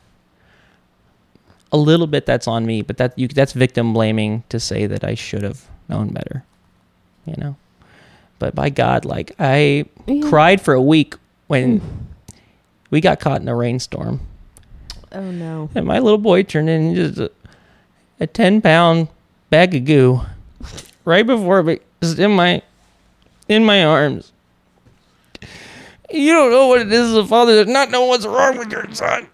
a little bit that's on me, but that you that's victim blaming to say that I should have known better, you know. But by God, like I Yeah. cried for a week when Mm. we got caught in a rainstorm, Oh no. and my little boy turned in just a, a ten pound bag of goo right before me, just in my in my arms. You don't know what it is as a father to not know what's wrong with your son,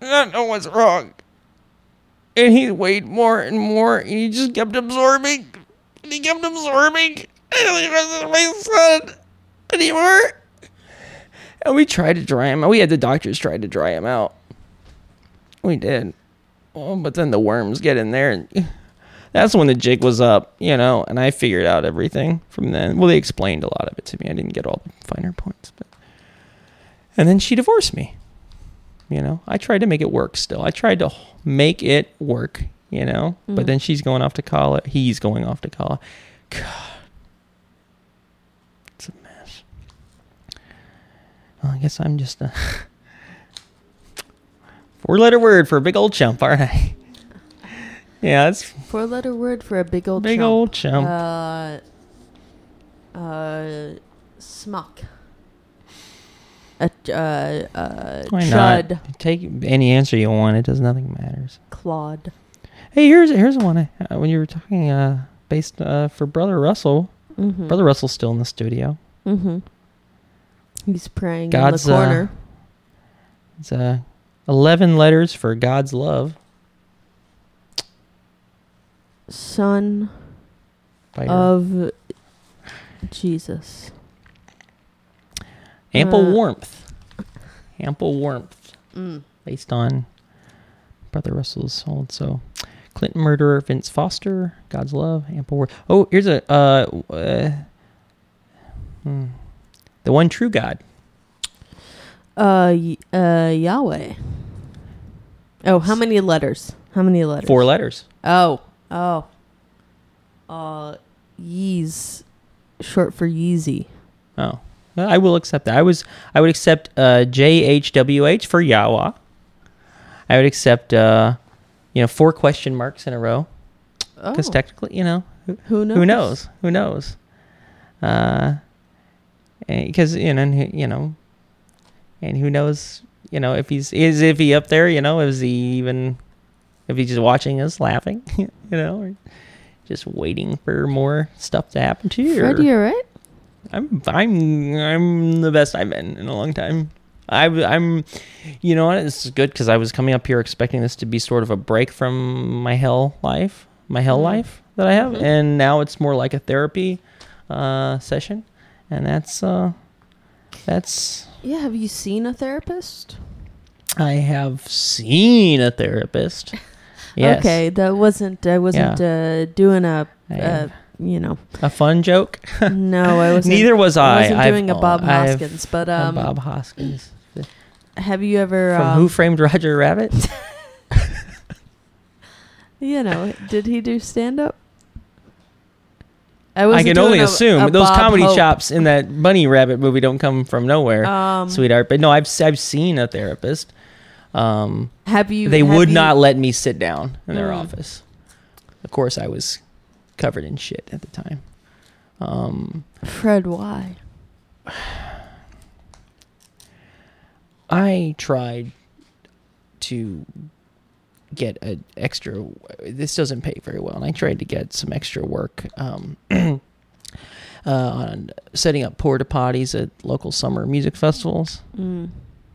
not know what's wrong, and he weighed more and more, and he just kept absorbing, and he kept absorbing, and he wasn't my son anymore. And we tried to dry him out. We had the doctors try to dry him out. We did. Well, but then the worms get in there and that's when the jig was up, you know, and I figured out everything from then. Well, they explained a lot of it to me. I didn't get all the finer points, but and then she divorced me. You know, I tried to make it work still. I tried to make it work, you know, but Mm. then she's going off to college. He's going off to college. God. It's a mess. Well, I guess I'm just a four letter word for a big old chump, aren't I? Yeah, it's Four letter word for a big old chump. big chump. old chump. Uh, uh, smuck. A uh, uh, Why chud. not? Take any answer you want. It does nothing matters. Claude. Hey, here's here's one. I- Uh, when you were talking uh, based uh, for Brother Russell, Mm-hmm. Brother Russell's still in the studio. Mm-hmm. He's praying God's, in uh, the corner. It's uh, eleven letters for God's love. Son of Jesus. ample uh, warmth. Ample warmth. Mm. based on Brother Russell's old. So, Clinton murderer Vince Foster, God's love, ample warmth. Oh, here's a uh, uh hmm. The one true God. Uh, uh, Yahweh. Oh, how many letters? How many letters? Four letters. Oh, oh. Uh, Yeez, short for Yeezy. Oh, well, I will accept that. I was I would accept uh, J H W H for Yahweh. I would accept uh, you know four question marks in a row Oh, because technically you know who, who knows? who knows who knows. Uh, because you know you know and who knows, you know, if he's is if he up there, you know, is he even if he's just watching us laughing, you know, or just waiting for more stuff to happen to you. Fred, or- you alright? I'm I'm I'm the best I've been in a long time. I I'm, you know is good because I was coming up here expecting this to be sort of a break from my hell life, my hell Mhm. life that I have, Mhm. and now it's more like a therapy uh, session, and that's uh, that's Yeah, have you seen a therapist? I have seen a therapist. Yes. Okay, that wasn't I wasn't uh, doing a, uh, you know. a fun joke. No, I wasn't. Neither was I. I wasn't I've- doing a Bob I've- Hoskins, but um, Bob Hoskins have you ever from um, Who Framed Roger Rabbit? You know, did he do stand up? I, I can only a- assume a those Bob comedy Hope. chops in that Bunny Rabbit movie don't come from nowhere, Um, sweetheart. But no, I've I've seen a therapist. Um, Have you? they have would you- not let me sit down in their Mm. office. Of course, I was covered in shit at the time. Um, Fred, why? I tried to get an extra. This doesn't pay very well, and I tried to get some extra work um, uh, on setting up porta potties at local summer music festivals. Mm.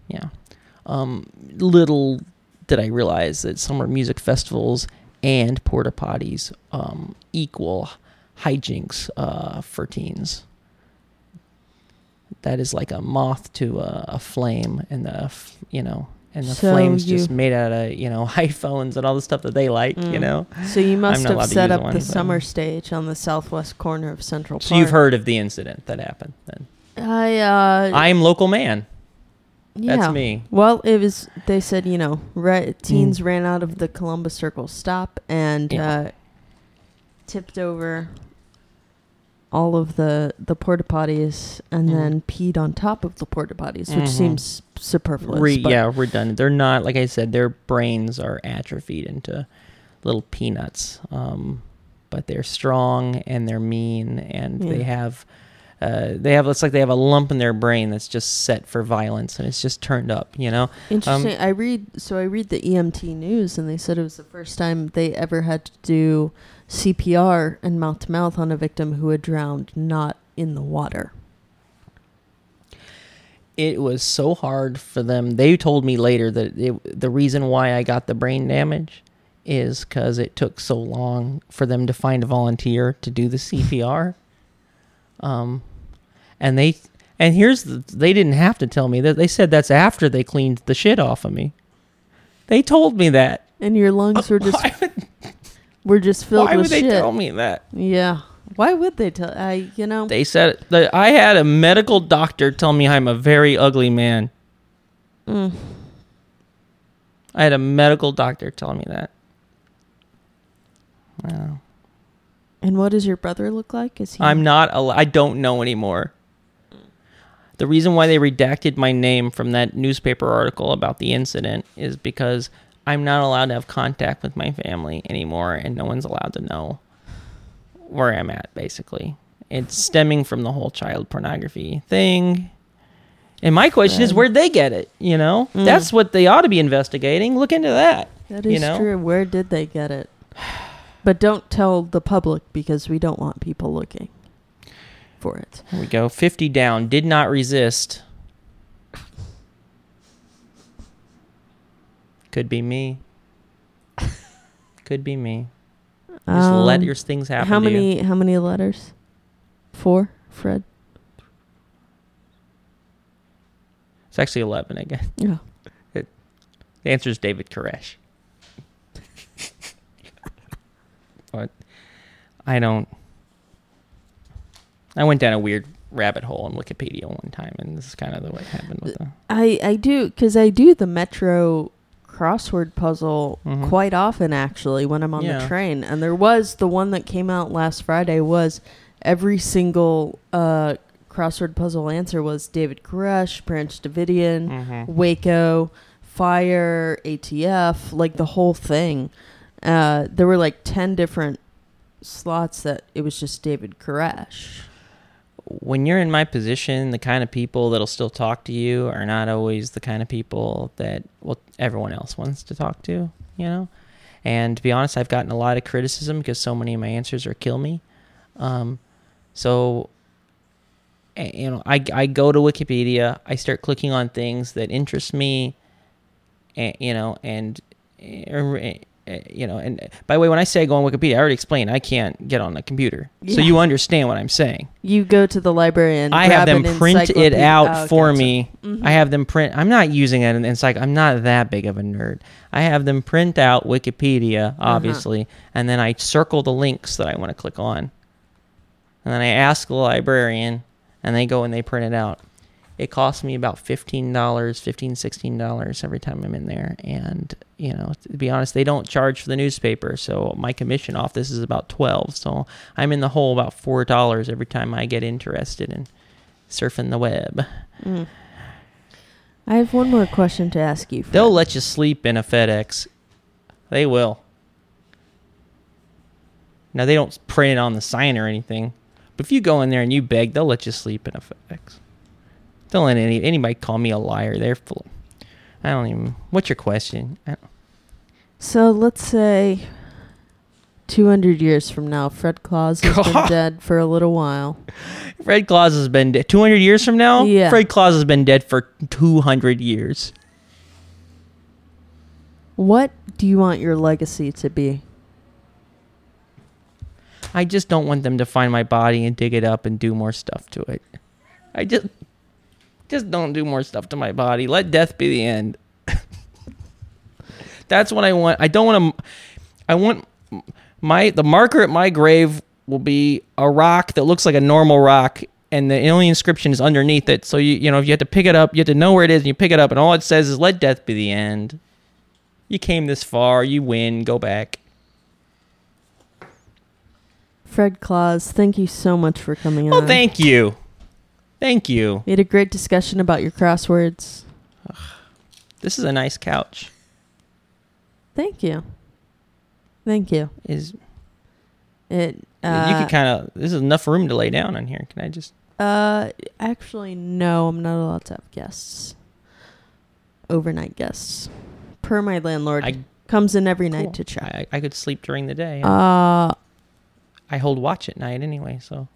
Yeah. Um, little did I realize that summer music festivals and porta potties um, equal hijinks uh, for teens. That is like a moth to a, a flame, and the you know, and the So flame's just made out of you know iPhones and all the stuff that they like. You Mm. know. So you must have set up one, the summer stage on the southwest corner of Central So Park. you've heard of the incident that happened. Then I uh, I am local man. yeah. That's me. Well, it was. They said you know, right, teens ran out of the Columbus Circle stop and Mm. Yeah. uh, tipped over all of the the porta potties and Mhm. then peed on top of the porta potties, which Mhm. seems superfluous. Re- yeah, redundant. They're not like I said. Their brains are atrophied into little peanuts, um, but they're strong and they're mean, and they have uh, they have it's like they have a lump in their brain that's just set for violence, and it's just turned up. You know, Interesting. I read so I read the EMT news and they said it was the first time they ever had to do CPR and mouth to mouth on a victim who had drowned not in the water. it was so hard for them. They told me later that it, the reason why I got the brain damage is because it took so long for them to find a volunteer to do the CPR. Um, and they and here's the, they didn't have to tell me that. They said that's after they cleaned the shit off of me. They told me that. And your lungs were just were just filled why with would they shit. tell me that? Yeah. Why would they tell? I you know. They said that I had a medical doctor tell me I'm a very ugly man. Mm. I had a medical doctor tell me that. Wow. And what does your brother look like? Is he? I'm not. Al- I don't know anymore. The reason why they redacted my name from that newspaper article about the incident is because I'm not allowed to have contact with my family anymore, and no one's allowed to know where I'm at. Basically, it's stemming from the whole child pornography thing. And my question is, where'd they get it? You know, Mm. that's what they ought to be investigating. Look into that. That is you know? true. Where did they get it? But don't tell the public because we don't want people looking for it. Here we go. 50 down. Did not resist. Could be me. Could be me. Just let Um, your things happen. How to you. many? How many letters? Four, Fred. It's actually 11 again. Yeah. The answer is David Koresh. but I don't. I went down a weird rabbit hole on Wikipedia one time, and this is kind of the way it happened with the. I I do because I do the Metro crossword puzzle Mhm. quite often actually when I'm on Yeah. the train. And there was the one that came out last Friday was every single uh, crossword puzzle answer was David Koresh, Branch Davidian, Mhm. Waco, Fire, ATF, like the whole thing. Uh, there were like ten different slots that it was just David Koresh. When you're in my position, the kind of people that'll still talk to you are not always the kind of people that well everyone else wants to talk to, you know. And to be honest, I've gotten a lot of criticism because so many of my answers are kill me. Um, so you know, I I go to Wikipedia, I start clicking on things that interest me, and you know, and eh, eh, you know, and by the way, when I say go on Wikipedia, I already explained I can't get on the computer, so you understand what I'm saying. You go to the library and I have them print it out Oh, for gotcha. me. Mhm. I have them print. I'm not using it, and it's like I'm not that big of a nerd. I have them print out Wikipedia, Uh-huh. obviously, and then I circle the links that I want to click on, and then I ask the librarian, and they go and they print it out. It costs me about fifteen dollars, fifteen, sixteen dollars every time I'm in there, and you know, to be honest, they don't charge for the newspaper, so my commission off this is about twelve. So I'm in the hole about four dollars every time I get interested in surfing the web. Mm. I have one more question to ask you. They'll let you sleep in a FedEx. They will. Now they don't print it on the sign or anything, but if you go in there and you beg, they'll let you sleep in a FedEx. Don't let any anybody call me a liar. They're full. I don't even. What's your question? So let's say 200 years from now, Fred Claus has been dead for a little while. Fred Claus has been dead 200 years from now. Yeah. Fred Claus has been dead for 200 years. What do you want your legacy to be? I just don't want them to find my body and dig it up and do more stuff to it. I just just don't do more stuff to my body. Let death be the end. That's what I want. I don't want to I want my the marker at my grave will be a rock that looks like a normal rock and the only inscription is underneath it. So you you know, if you have to pick it up, you have to know where it is and you pick it up and all it says is let death be the end. You came this far, you win, go back. Fred Claus, thank you so much for coming Oh, on. Well, thank you. Thank you. We had a great discussion about your crosswords. This is a nice couch. Thank you. Thank you. Is It you uh, could kind of this is enough room to lay down on here. Can I just uh actually no, I'm not allowed to have guests. Overnight guests. Per my landlord. I comes in every cool. night to check. I, I could sleep during the day. Uh I hold watch at night anyway, so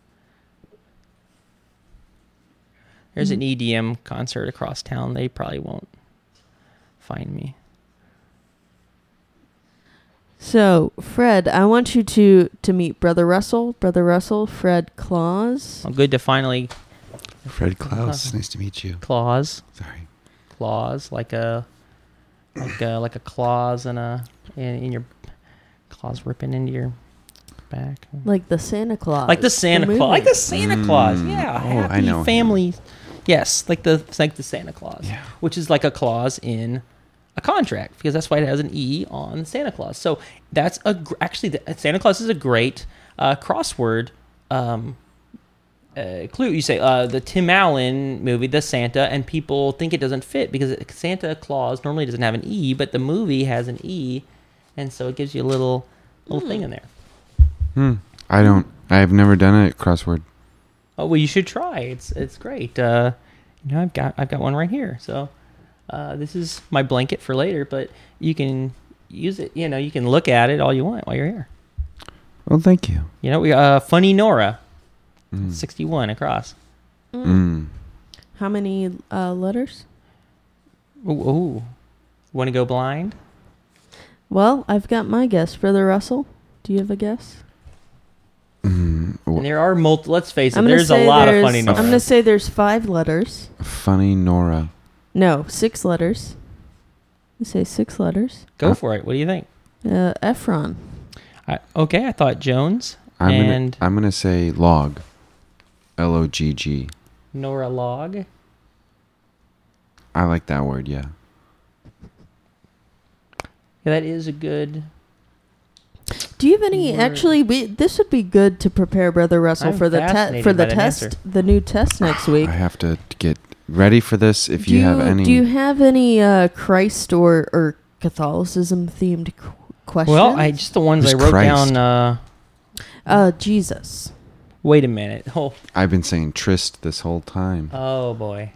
there's an EDM concert across town. They probably won't find me. So, Fred, I want you to to meet Brother Russell. Brother Russell, Fred Claus. Well, good to finally Fred Claus, nice to meet you. Claus. Sorry. claws like a like a like a claws in a in, in your claws ripping into your back. Like the Santa Claus. like the Santa movie. Claus, like the Santa Claus. Mm. Yeah, Oh, happy I know him. family. Yes, like the like the Santa Claus, Yeah. which is like a clause in a contract because that's why it has an E on Santa Claus. So that's a gr- actually the, Santa Claus is a great uh, crossword um, uh, clue. You say uh, the Tim Allen movie, The Santa, and people think it doesn't fit because Santa Claus normally doesn't have an E, but the movie has an E, and so it gives you a little little thing in there. Hmm. I don't. I've never done a crossword. Oh well, you should try. It's it's great. Uh, you know, I've got I've got one right here. So uh, this is my blanket for later, but you can use it. You know, you can look at it all you want while you're here. Well, thank you. You know, we uh, funny Nora, Mm. sixty one across. Mm. How many uh, letters? Ooh, ooh. want to go blind? Well, I've got my guess. Brother Russell, do you have a guess? Mm. And there are multi. Let's face it. I'm gonna There's a say lot of there's- funny I'm going to say there's five letters. Funny Nora. No, six letters. You say six letters. Go for it. What do you think? Uh, Ephron. I, okay, I thought Jones I'm and gonna. I'm gonna say log. L O G G. Nora Log. I like that word. Yeah. Yeah, that is a good. Do you have any? Word. Actually, we, this would be good to prepare Brother Russell I'm for the te- for the test, answer. the new test next week. I have to get ready for this. If do you, have any. do you have any uh, Christ or or Catholicism themed qu- questions? Well, I just the ones I wrote Christ? down. Uh, uh, Jesus. Wait a minute. Oh, I've been saying tryst this whole time. oh boy.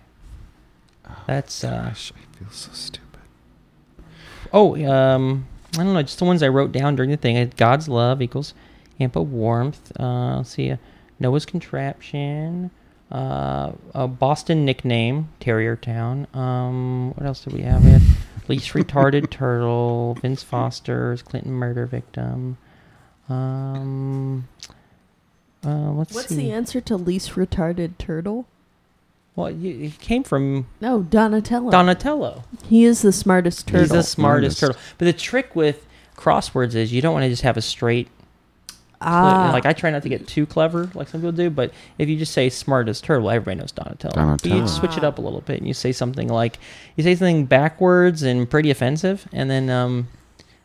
That's uh. Gosh, I feel so stupid. Oh, um, I don't know. Just the ones I wrote down during the thing. God's love equals ample warmth. Uh, let's see. Uh, Noah's contraption. Uh, a Boston nickname, Terrier Town. Um, what else did we have? We had least retarded turtle. Vince Foster's Clinton murder victim. Um, uh, let's What's see. the answer to least retarded turtle? Well, you, it came from No, Donatello. Donatello. he is the smartest turtle. He's the smartest Smartest. turtle. But the trick with crosswords is you don't want to just have a straight ah, like I try not to get too clever like some people do, but if you just say smartest turtle, everybody knows Donatello. But you switch it up a little bit and you say something like you say something backwards and pretty offensive, and then um,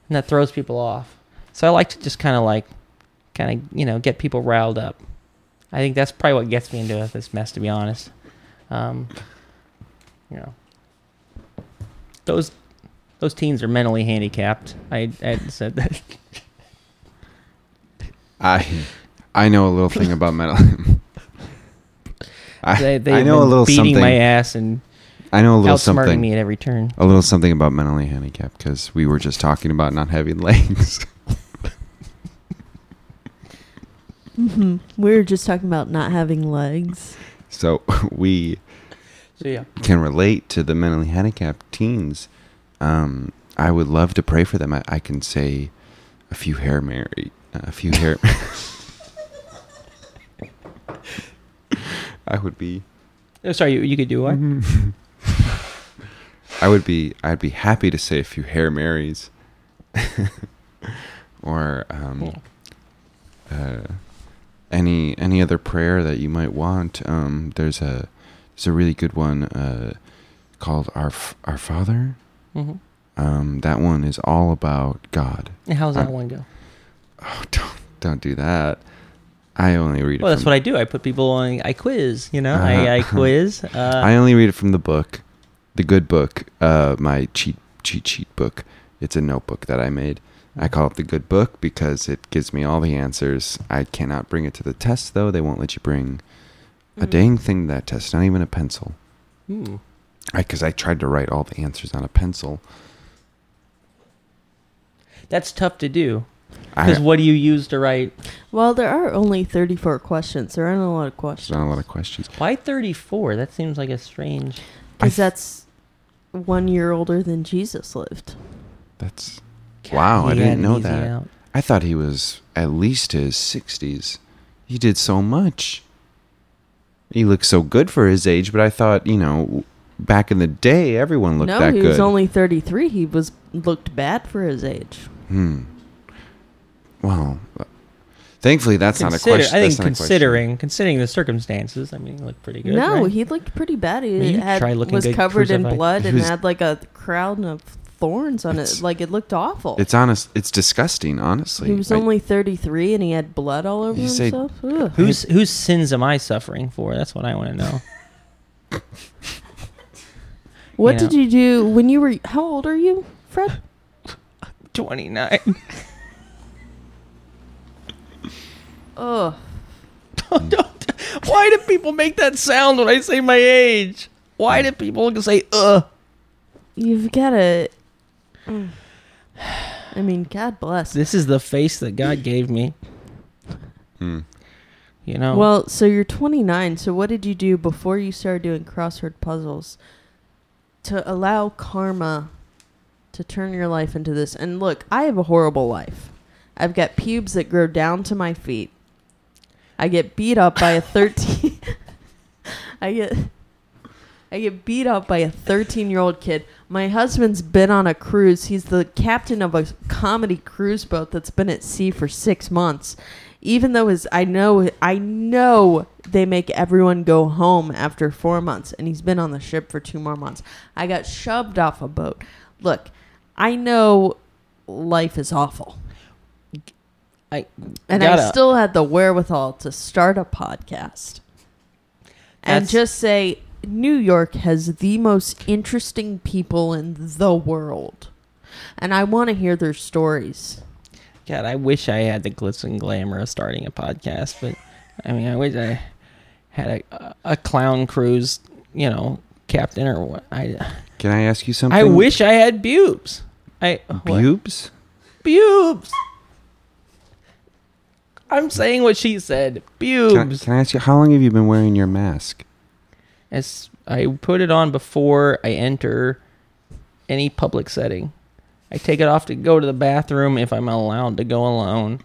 and that throws people off. So I like to just kind of like kind of you know get people riled up. I think that's probably what gets me into this mess, to be honest. Um, you know, those those teens are mentally handicapped. I, I said that. I I know a little thing about metal. I, They, I they've know a been little beating something. my ass and I know a little outsmarting something. me at every turn. A little something about mentally handicapped because we were just talking about not having legs. hmm We were just talking about not having legs. So we So yeah, can relate to the mentally handicapped teens. Um, I would love to pray for them. I, I can say a few hair Mary, a few hair. I would be. oh, sorry, you, you could do what? I would be. I'd be happy to say a few hair Marys, or um, uh, any any other prayer that you might want. Um, there's a there's a really good one uh, called Our F- Our Father. hmm Um, that one is all about God. And how's that Uh, one go? Oh, don't don't do that. I only read it. Well, that's what I do. I put people on. I quiz. You know, I, I Uh-huh. quiz. Uh, I only read it from the book, the good book, uh, my cheat cheat sheet book. It's a notebook that I made. I call it the good book because it gives me all the answers. I cannot bring it to the test though. They won't let you bring a Mm. dang thing to that test, not even a pencil. hmm. Because I, tried to write all the answers on a pencil. That's tough to do. Because what do you use to write? Well, there are only 34 questions. There aren't a lot of there's questions. not a lot of questions. Why 34? That seems like a strange. Because th- that's one year older than Jesus lived. That's Wow, I didn't know that. out. I thought he was at least his 60s. He did so much. He looked so good for his age, but I thought, you know, back in the day, everyone looked no, that good. No, he was only 33. He was looked bad for his age. hmm. Well, thankfully, that's not a question. I think that's not a question. considering considering the circumstances, I mean, he looked pretty good. no, right? he looked pretty bad. He I mean, had, was good covered in blood He and was- had like a crown of thorns on It's- it. Like it looked awful. It's honest. It's disgusting, honestly. he was I- only 33 and he had blood all over You say- himself. Ugh. Whose whose sins am I suffering for? That's what I want to know. What you did you do when you were? How old are you, Fred? 29. Ugh. Don't- Why do people make that sound when I say my age? Why do people say "uh"? You've got to. I mean, God bless. This is the face that God gave me. Hmm. You know. Well, so you're 29. So what did you do before you started doing crossword puzzles to allow karma to turn your life into this? And look, I have a horrible life. I've got pubes that grow down to my feet. I get beat up by a 13 I get I get beat up by a 13-year-old kid. My husband's been on a cruise. He's the captain of a comedy cruise boat that's been at sea for 6 months. Even though his I know I know they make everyone go home after 4 months and he's been on the ship for 2 more months. I got shoved off a boat. Look, I know life is awful. I And gotta- I still had the wherewithal to start a podcast and just say New York has the most interesting people in the world. And I want to hear their stories. God, I wish I had the glitz and glamour of starting a podcast, but I mean, I wish I had a a clown cruise, you know, captain or what. I Can I ask you something? I wish I had pubes. I what? Bubes? I'm saying what she said. Can I, Pubes. can I ask you, how long have you been wearing your mask? As I put it on before I enter any public setting. I take it off to go to the bathroom if I'm allowed to go alone.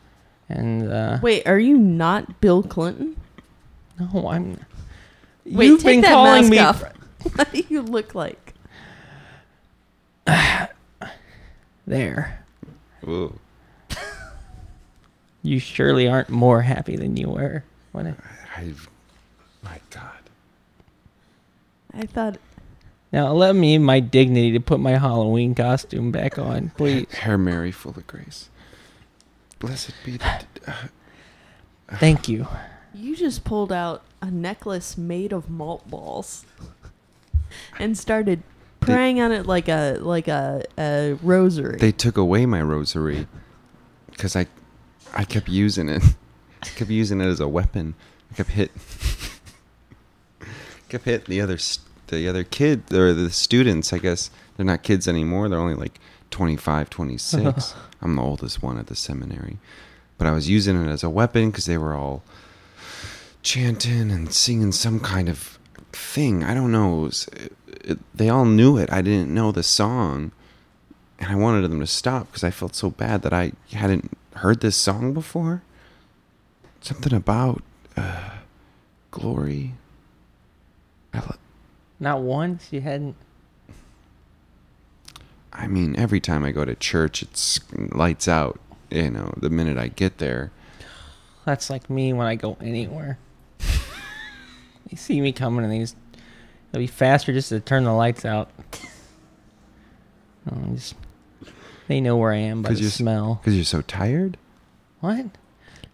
And uh, Wait, are you not Bill Clinton? no, I'm. Wait, You've take been that calling mask me. off. what do you look like? There. Ooh. You surely aren't more happy than you were when it. I, my God. I thought Now let me my dignity to put my Halloween costume back on, please. Hail Mary, full of grace. Blessed be the. Uh, Thank you. you just pulled out a necklace made of malt balls and started praying on it like a like a, a rosary. they took away my rosary because I, I kept using it. I kept using it as a weapon. I kept hit. kept hitting the other s- the other kid or the students. I guess they're not kids anymore. They're only like 25, 26. I'm the oldest one at the seminary, but I was using it as a weapon because they were all chanting and singing some kind of thing. I don't know. It it, they all knew it. I didn't know the song and I wanted them to stop because I felt so bad that I hadn't heard this song before. Something about uh, glory. I, Not once you hadn't. I mean, every time I go to church, it's lights out. You know, the minute I get there, That's like me when I go anywhere. they see me coming and they just. It'll be faster just to turn the lights out. Oh, just, they know where I am by 'Cause the you're smell. because you're so tired. What?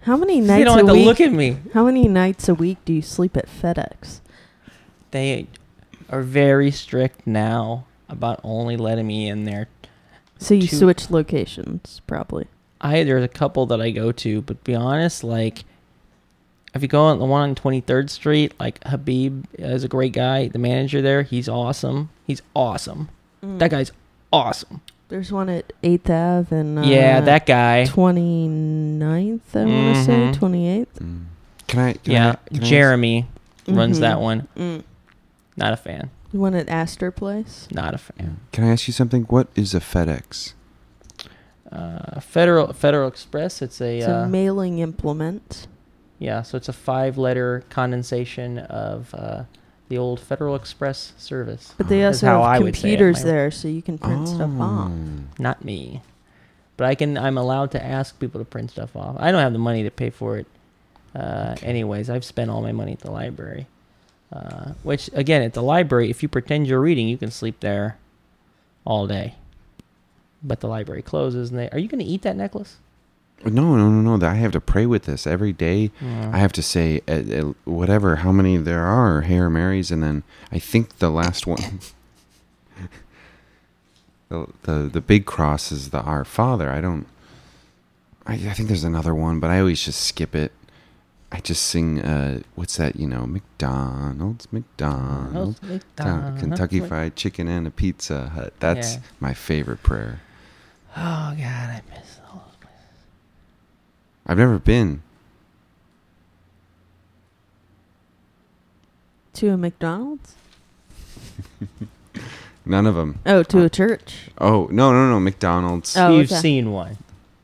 How many They nights don't a have to week? look at me. How many nights a week do you sleep at FedEx? They are very strict now about only letting me in there. So you Two- switch locations, probably. I there's a couple that I go to, but to be honest, like if you go on the one on 23rd Street, like Habib is a great guy. The manager there, he's awesome. He's awesome. That guy's awesome. There's one at 8th Ave and uh, yeah, that guy. 29th, I want to say. Mhm. 28th. Mm. Can I? Can Yeah, I, can I- Jeremy runs Mhm. that one. Not a fan. The one at Astor Place. Not a fan. Can I ask you something? What is a FedEx? Uh, Federal Federal Express. It's a It's uh, mailing implement. yeah. So it's a five-letter condensation of uh, the old Federal Express service. But they That's also how have would say it, computers my- there, so you can print stuff off. Oh. not me. But I can. I'm allowed to ask people to print stuff off. I don't have the money to pay for it. Uh, anyways, I've spent all my money at the library. Uh, which again, at the library, if you pretend you're reading, you can sleep there all day. But the library closes, and they are you going to eat that necklace? No, no, no, no. I have to pray with this every day. Mm. I have to say uh, uh, whatever, how many there are, Hail Marys, and then I think the last one, the, the the big cross is the Our Father. I don't. I, I think there's another one, but I always just skip it. I just sing. Uh, what's that? You know, McDonald's, McDonald's, Down- McDonald's, Kentucky Mc- Fried Chicken and a Pizza Hut. That's Yeah. my favorite prayer. Oh God, I miss all those places. I've never been. To a McDonald's? None of them. Oh, to a church. Oh no, no, no, McDonald's. Oh, You've okay. seen one.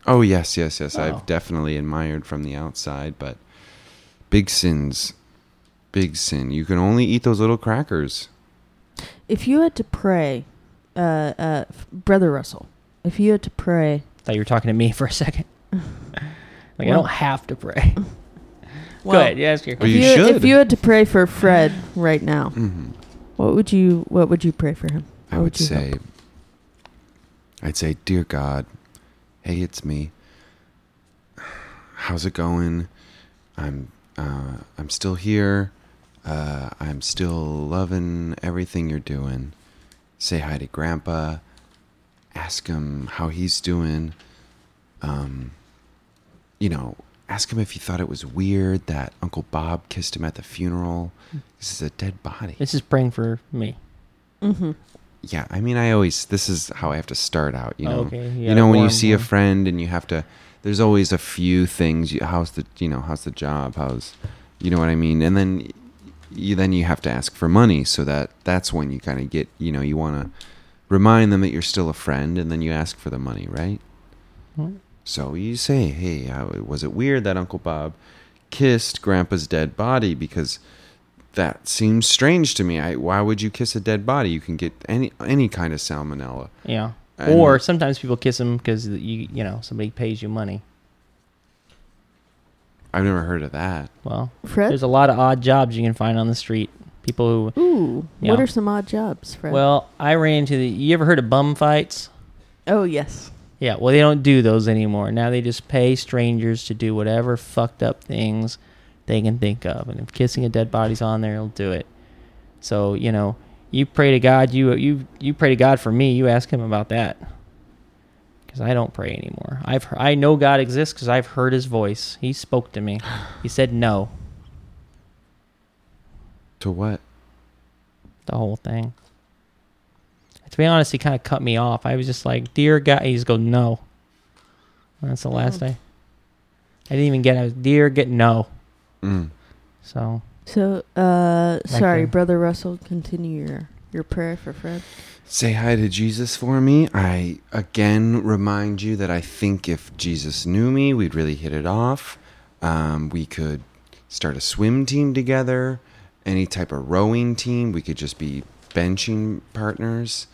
Oh yes, yes, yes. Oh. I've definitely admired from the outside, but big sins, big sin. You can only eat those little crackers. If you had to pray, uh, uh, Brother Russell, if you had to pray, Thought you were talking to me for a second. like I don't have to pray. well, Go ahead, you ask your Well, if you you, should. if you had to pray for Fred right now, hmm what would you what would you pray for him? I What would say, hope? I'd say, dear God, hey, it's me. How's it going? I'm, uh, I'm still here. Uh, I'm still loving everything you're doing. Say hi to Grandpa. Ask him how he's doing. Um, you know, ask him if he thought it was weird that Uncle Bob kissed him at the funeral. This is a dead body. This is praying for me. Mm-hmm. yeah, I mean, I always this is how I have to start out. You Oh, know, okay. You you know when you warm- see a friend and you have to. There's always a few things. You, how's the you know how's the job? How's you know what I mean? And then you then you have to ask for money. So that that's when you kind of get you know you want to remind them that you're still a friend, and then you ask for the money, right? Hmm. So you say, hey, how, was it weird that Uncle Bob kissed Grandpa's dead body? Because that seems strange to me. I, why would you kiss a dead body? You can get any any kind of salmonella. Yeah. And- or sometimes people kiss them because you you know somebody pays you money. I've never heard of that. Well, Fred? there's a lot of odd jobs you can find on the street. People who Ooh, Yeah. what are some odd jobs, Fred? well, I ran into the. You ever heard of bum fights? oh yes. Yeah, well, they don't do those anymore. Now they just pay strangers to do whatever fucked up things they can think of, and if kissing a dead body's on there, they'll do it. So you know, you pray to God. You you you pray to God for me. You ask Him about that, because I don't pray anymore. I've I know God exists because I've heard His voice. He spoke to me. He said no. To what? The whole thing. To be honest, he kind of cut me off. I was just like, "Dear God," he just go, "No." And that's the last Oh. I. I didn't even get. it. I was, "Dear, get no." Mm. So So, uh, sorry, brother Russell. Continue your your prayer for Fred. Say hi to Jesus for me. I again remind you that I think if Jesus knew me, we'd really hit it off. Um, we could start a swim team together, any type of rowing team. We could just be benching partners.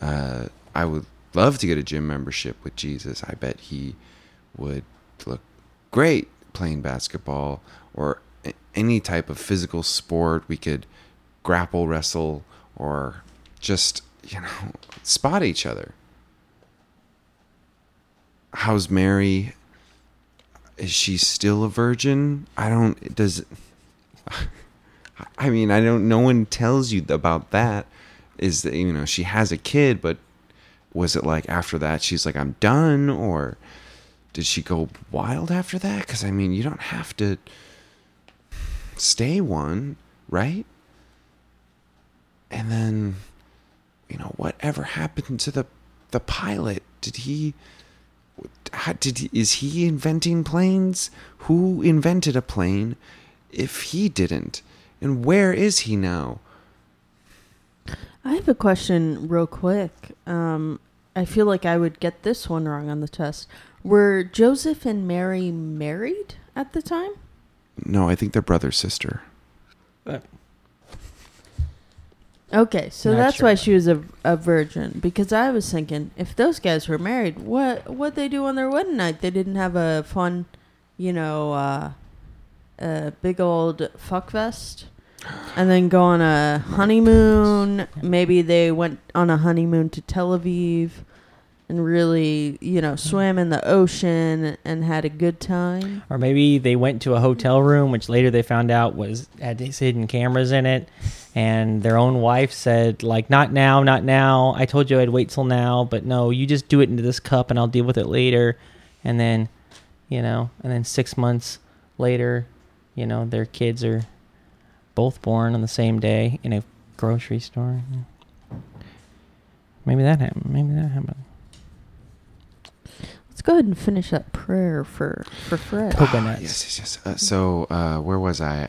Uh, I would love to get a gym membership with Jesus. I bet he would look great playing basketball or any type of physical sport. We could grapple wrestle or just, you know, spot each other. How's Mary? Is she still a virgin? I don't. Does. I mean, I don't. No one tells you about that. Is that you know she has a kid, but was it like after that she's like I'm done, or did she go wild after that? Because I mean, you don't have to stay one, right? And then, you know, whatever happened to the the pilot? Did he? How, did is he inventing planes? Who invented a plane? If he didn't, and where is he now? I have a question, real quick. Um, I feel like I would get this one wrong on the test. Were Joseph and Mary married at the time? No, I think they're brother sister. Okay, so Not that's sure. why she was a, a virgin. Because I was thinking, if those guys were married, what what they do on their wedding night? They didn't have a fun, you know, uh, a big old fuck fest, and then go on a honeymoon. Maybe they went on a honeymoon to Tel Aviv, and really, you know, mm-hmm. swam in the ocean and had a good time. Or maybe they went to a hotel room, which later they found out was had these hidden cameras in it, and their own wife said, like, "Not now, not now. I told you I'd wait till now, but no, you just do it into this cup, and I'll deal with it later." And then, you know, and then six months later, you know, their kids are both born on the same day in a grocery store. Maybe that happened. Maybe that happened. Let's go ahead and finish that prayer for for Fred. Coconuts. Ah, yes, yes, yes. Uh, so, uh, where was I?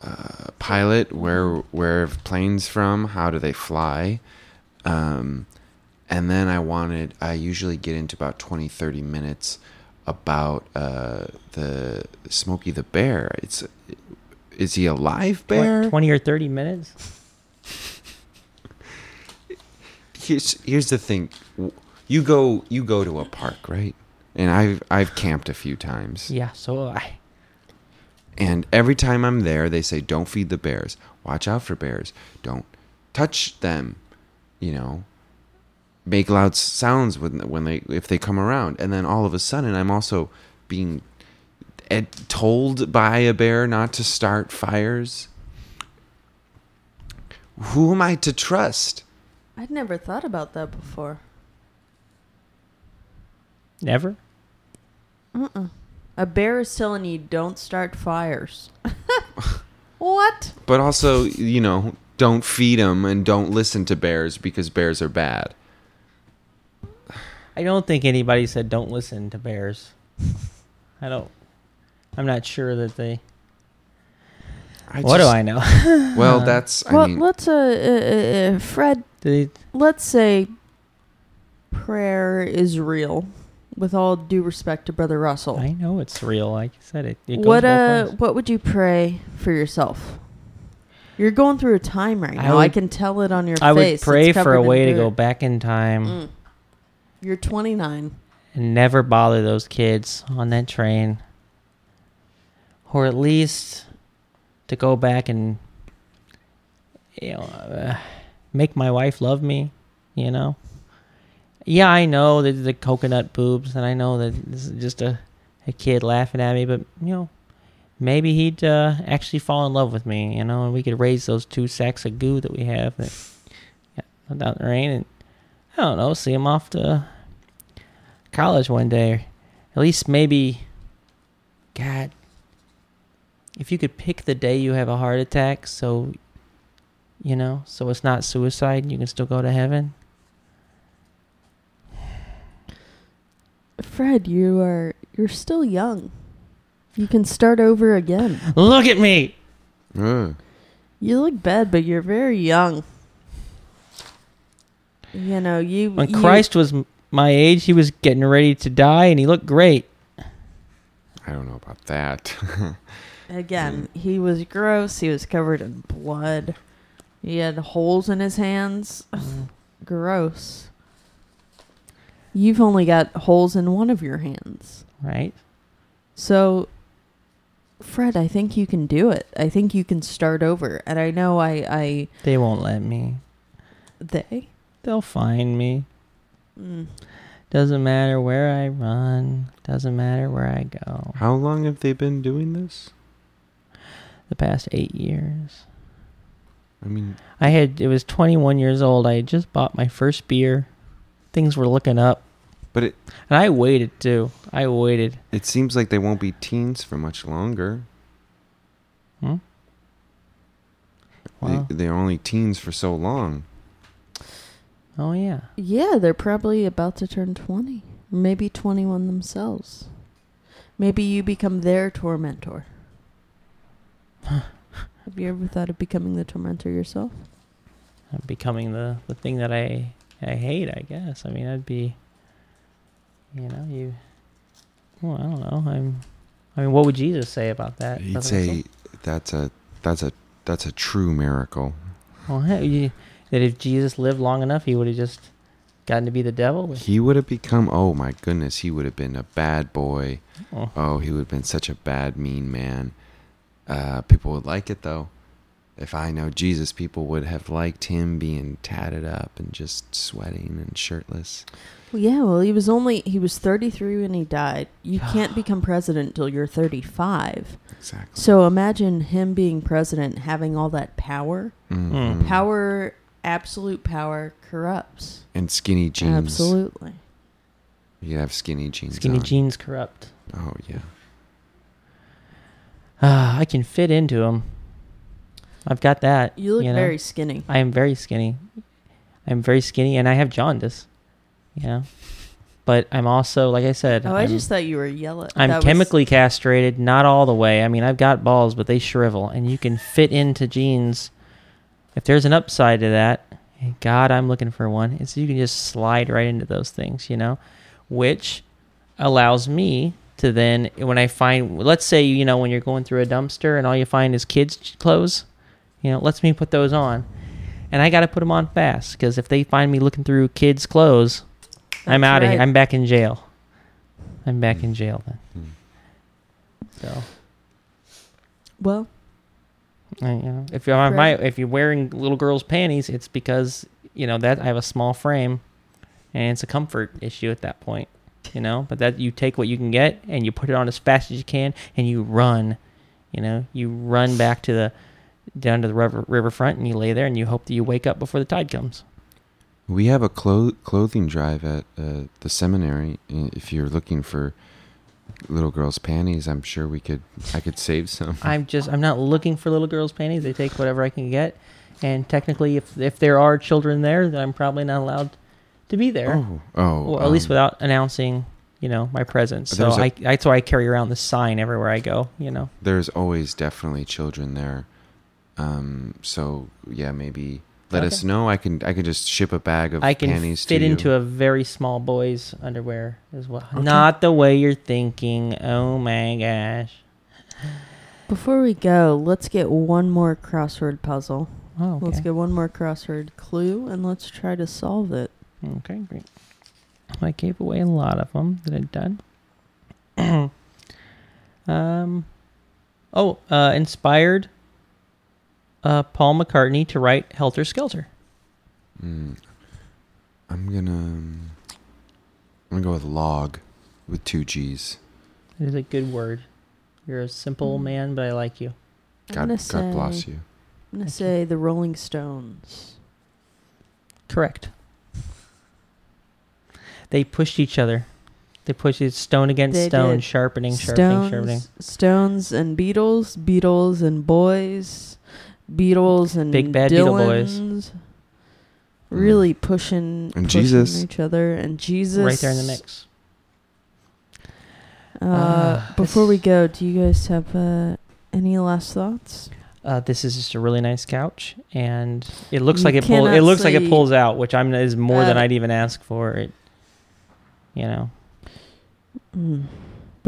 Uh, pilot. Where where are planes from? How do they fly? Um, and then I wanted. I usually get into about 20, 30 minutes about uh, the Smokey the Bear. It's is he a live bear? Tw- Twenty or thirty minutes. here's here's the thing you go you go to a park right? And i've i've camped a few times. Yeah. So I. and every time i'm there they say don't feed the bears. Watch out for bears. Don't touch them you know? Make loud sounds when when they if they come around. And then all of a sudden i'm also being ed- told by a bear not to start fires. Who am i to trust? I'd never thought about that before. Never? Uh-uh. A bear is telling you don't start fires. what? But also, you know, don't feed them and don't listen to bears because bears are bad. I don't think anybody said don't listen to bears. I don't. I'm not sure that they. I what do I know? Well, that's. I well, mean, let's uh, uh, uh, Fred. Do they, Let's say prayer is real. With all due respect to Brother Russell, I know it's real. Like you said, it. it goes what uh, what would you pray for yourself? You're going through a time right now. I, would- can tell it on your I face. would pray for a way to go back in time Mm. You're 29. and never bother those kids on that train, or at least to go back and you know uh, make my wife love me. You know. Yeah, I know the coconut boobs, and I know that this is just a, a kid laughing at me, but you know, maybe he'd uh, actually fall in love with me, you know, and we could raise those two sacks of goo that we have that yeah, down the rain, and I don't know, see him off to college one day, or at least maybe, God, if you could pick the day you have a heart attack, so you know, so it's not suicide, you can still go to heaven. Fred, you are you're still young. You can start over again. Look at me. Ugh. You look bad, but you're very young. You know, you When you- Christ was m- my age, he was getting ready to die, and he looked great. I don't know about that. again, he was gross. He was covered in blood. He had holes in his hands. Mm. gross. You've only got holes in one of your hands. Right? So, Fred, I think you can do it. I think you can start over. And I know I, I, They won't let me. they. They'll find me. Mm. Doesn't matter where I run. Doesn't matter where I go. How long have they been doing this? The past eight years. I mean, I had it was 21 years old. I had just bought my first beer. Things were looking up, but it and I waited too. I waited. it seems like they won't be teens for much longer. Hmm? They, Wow. they're only teens for so long. Oh yeah. Yeah, they're probably about to turn 20. Maybe 21 themselves. Maybe you become their tormentor. Have you ever thought of becoming the tormentor yourself? I'm becoming the the thing that I I hate. I guess. I mean, I'd be. You know, you. Well, I don't know. I'm. I mean, what would Jesus say about that? He'd Brother say Russell? that's a that's a that's a true miracle. Well, hey, that if Jesus lived long enough, he would have just gotten to be the devil. He would have become oh my goodness, he would have been a bad boy. Oh, Oh, he would have been such a bad, mean man. Uh, people would like it though. If I know Jesus, people would have liked him being tatted up and just sweating and shirtless. Well, yeah, well, he was only, he was 33 when he died. You can't become president until you're 35. Exactly. So imagine him being president, having all that power. Mhm. Power, absolute power, corrupts. and skinny jeans. Absolutely. You have skinny jeans. skinny on. jeans corrupt. Oh yeah. Ah, I can fit into them. I've got that. You look know? very skinny. I am very skinny. I'm very skinny, and I have jaundice. You know, but I'm also, like I said, Oh, I I'm, just thought you were yellow. I'm that was- chemically castrated. Not all the way. I mean, I've got balls, but they shrivel, and you can fit into jeans. If there's an upside to that, God, I'm looking for one. It's you can just slide right into those things. You know, which allows me to then when I find, let's say, you know, when you're going through a dumpster and all you find is kids' clothes, you know, lets me put those on. And I got to put them on fast because if they find me looking through kids' clothes, I'm out of here. I'm back in jail. I'm back in jail then. Mm. So, Well, I, you know, if you're my, if you're wearing little girls' panties, it's because you know that I have a small frame, and it's a comfort issue at that point. You know, but that you take what you can get and you put it on as fast as you can, and you run. You know, you run back to the down to the river riverfront, and you lay there, and you hope that you wake up before the tide comes. We have a clo- clothing drive at uh, the seminary. If you're looking for little girl's panties. I'm sure we could. I could save some. I'm just I'm not looking for little girls' panties. They take whatever I can get, and technically, if if there are children there, then I'm probably not allowed to be there, Oh, oh. or at least um, without announcing, you know, my presence. So a- I that's why I carry around the sign everywhere I go. You know, There's always definitely children there. Um. So yeah, maybe let us know. I can. I can just ship a bag of I can panties fit to you. into a very small boy's underwear as well. Okay. Not the way you're thinking. Oh my gosh. Before we go, let's get one more crossword puzzle. Oh, okay. Let's get one more crossword clue and let's try to solve it. Okay, great. I gave away a lot of them that I'd done. um, oh, uh, inspired uh, Paul McCartney to write Helter Skelter. Mm. I'm gonna. I'm gonna go with log, with two G's. It is a good word. You're a simple Mm. man, but I like you. God, God say, bless you. I'm gonna Thank you. say the Rolling Stones. Correct. They pushed each other. They pushed it stone against They stone, did. sharpening, sharpening, sharpening. Stones, Stones and Beatles, Beatles and boys, Beatles and Big bad Beatle boys. Dylans. Really pushing, And pushing Jesus. each other, and Jesus Right there in the mix. Uh, Ah, before we go, do you guys have uh, any last thoughts? Uh, this is just a really nice couch, and it looks You like it pulls. It looks like it pulls out, which I'm is more than Uh, I'd even ask for. It, you know, Mm.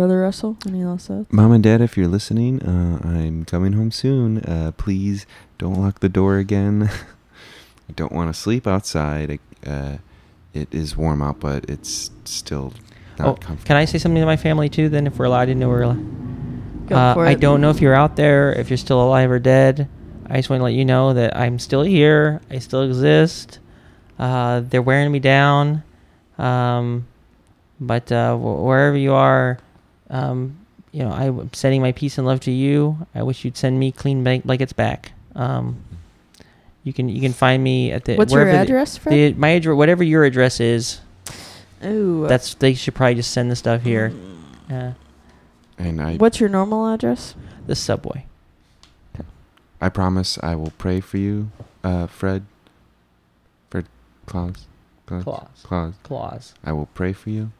Brother Russell, any last thoughts? Mom and Dad, if you're listening, uh, I'm coming home soon. Uh, please don't lock the door again. I don't want to sleep outside. Uh, it is warm out, but it's still not Oh, comfortable. can I say something to my family too? Then, if we're allowed to know we're allowed. Go Uh, for I don't know if you're out there, if you're still alive or dead. I just want to let you know that I'm still here. I still exist. Uh, they're wearing me down. Um, but uh, wh- wherever you are, um, you know, I'm sending my peace and love to you. I wish you'd send me clean blank- blankets back. Um, you can you can find me at the What's your wherever the- address, Fred? The, my address, whatever your address is, Ooh, that's they should probably just send the stuff here. Uh, and I, What's your normal address? the subway. I promise I will pray for you, uh, Fred. Fred Claus. Claus. Claus. Claus. Claus. I will pray for you.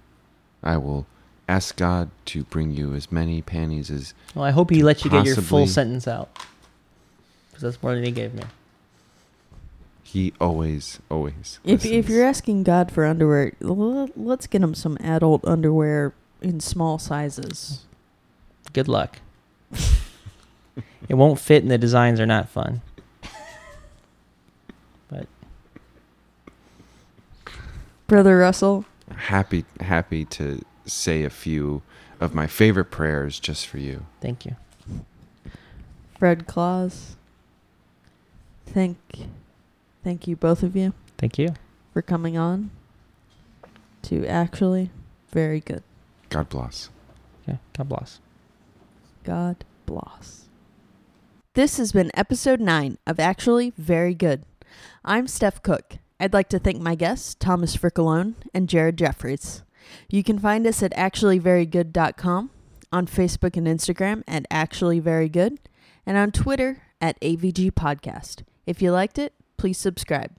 I will ask God to bring you as many panties as Well, I hope he lets you get your full sentence out. Because that's more than he gave me. He always, always. If if you're asking God for underwear, let's get him some adult underwear in small sizes. Good luck. it won't fit and the designs are not fun. But Brother Russell, happy, happy to say a few of my favorite prayers just for you. thank you. Fred Claus. Thank, thank you both of you Thank you. for coming on. To actually, very good. God bless. Yeah, God bless. God bless. This has been episode 9 of Actually Very Good. I'm Steph Cook. I'd like to thank my guests, Thomas Frickalone and Jared Jeffries. You can find us at actuallyverygood.com, on Facebook and Instagram at actuallyverygood, and on Twitter at AVG Podcast. If you liked it, please subscribe.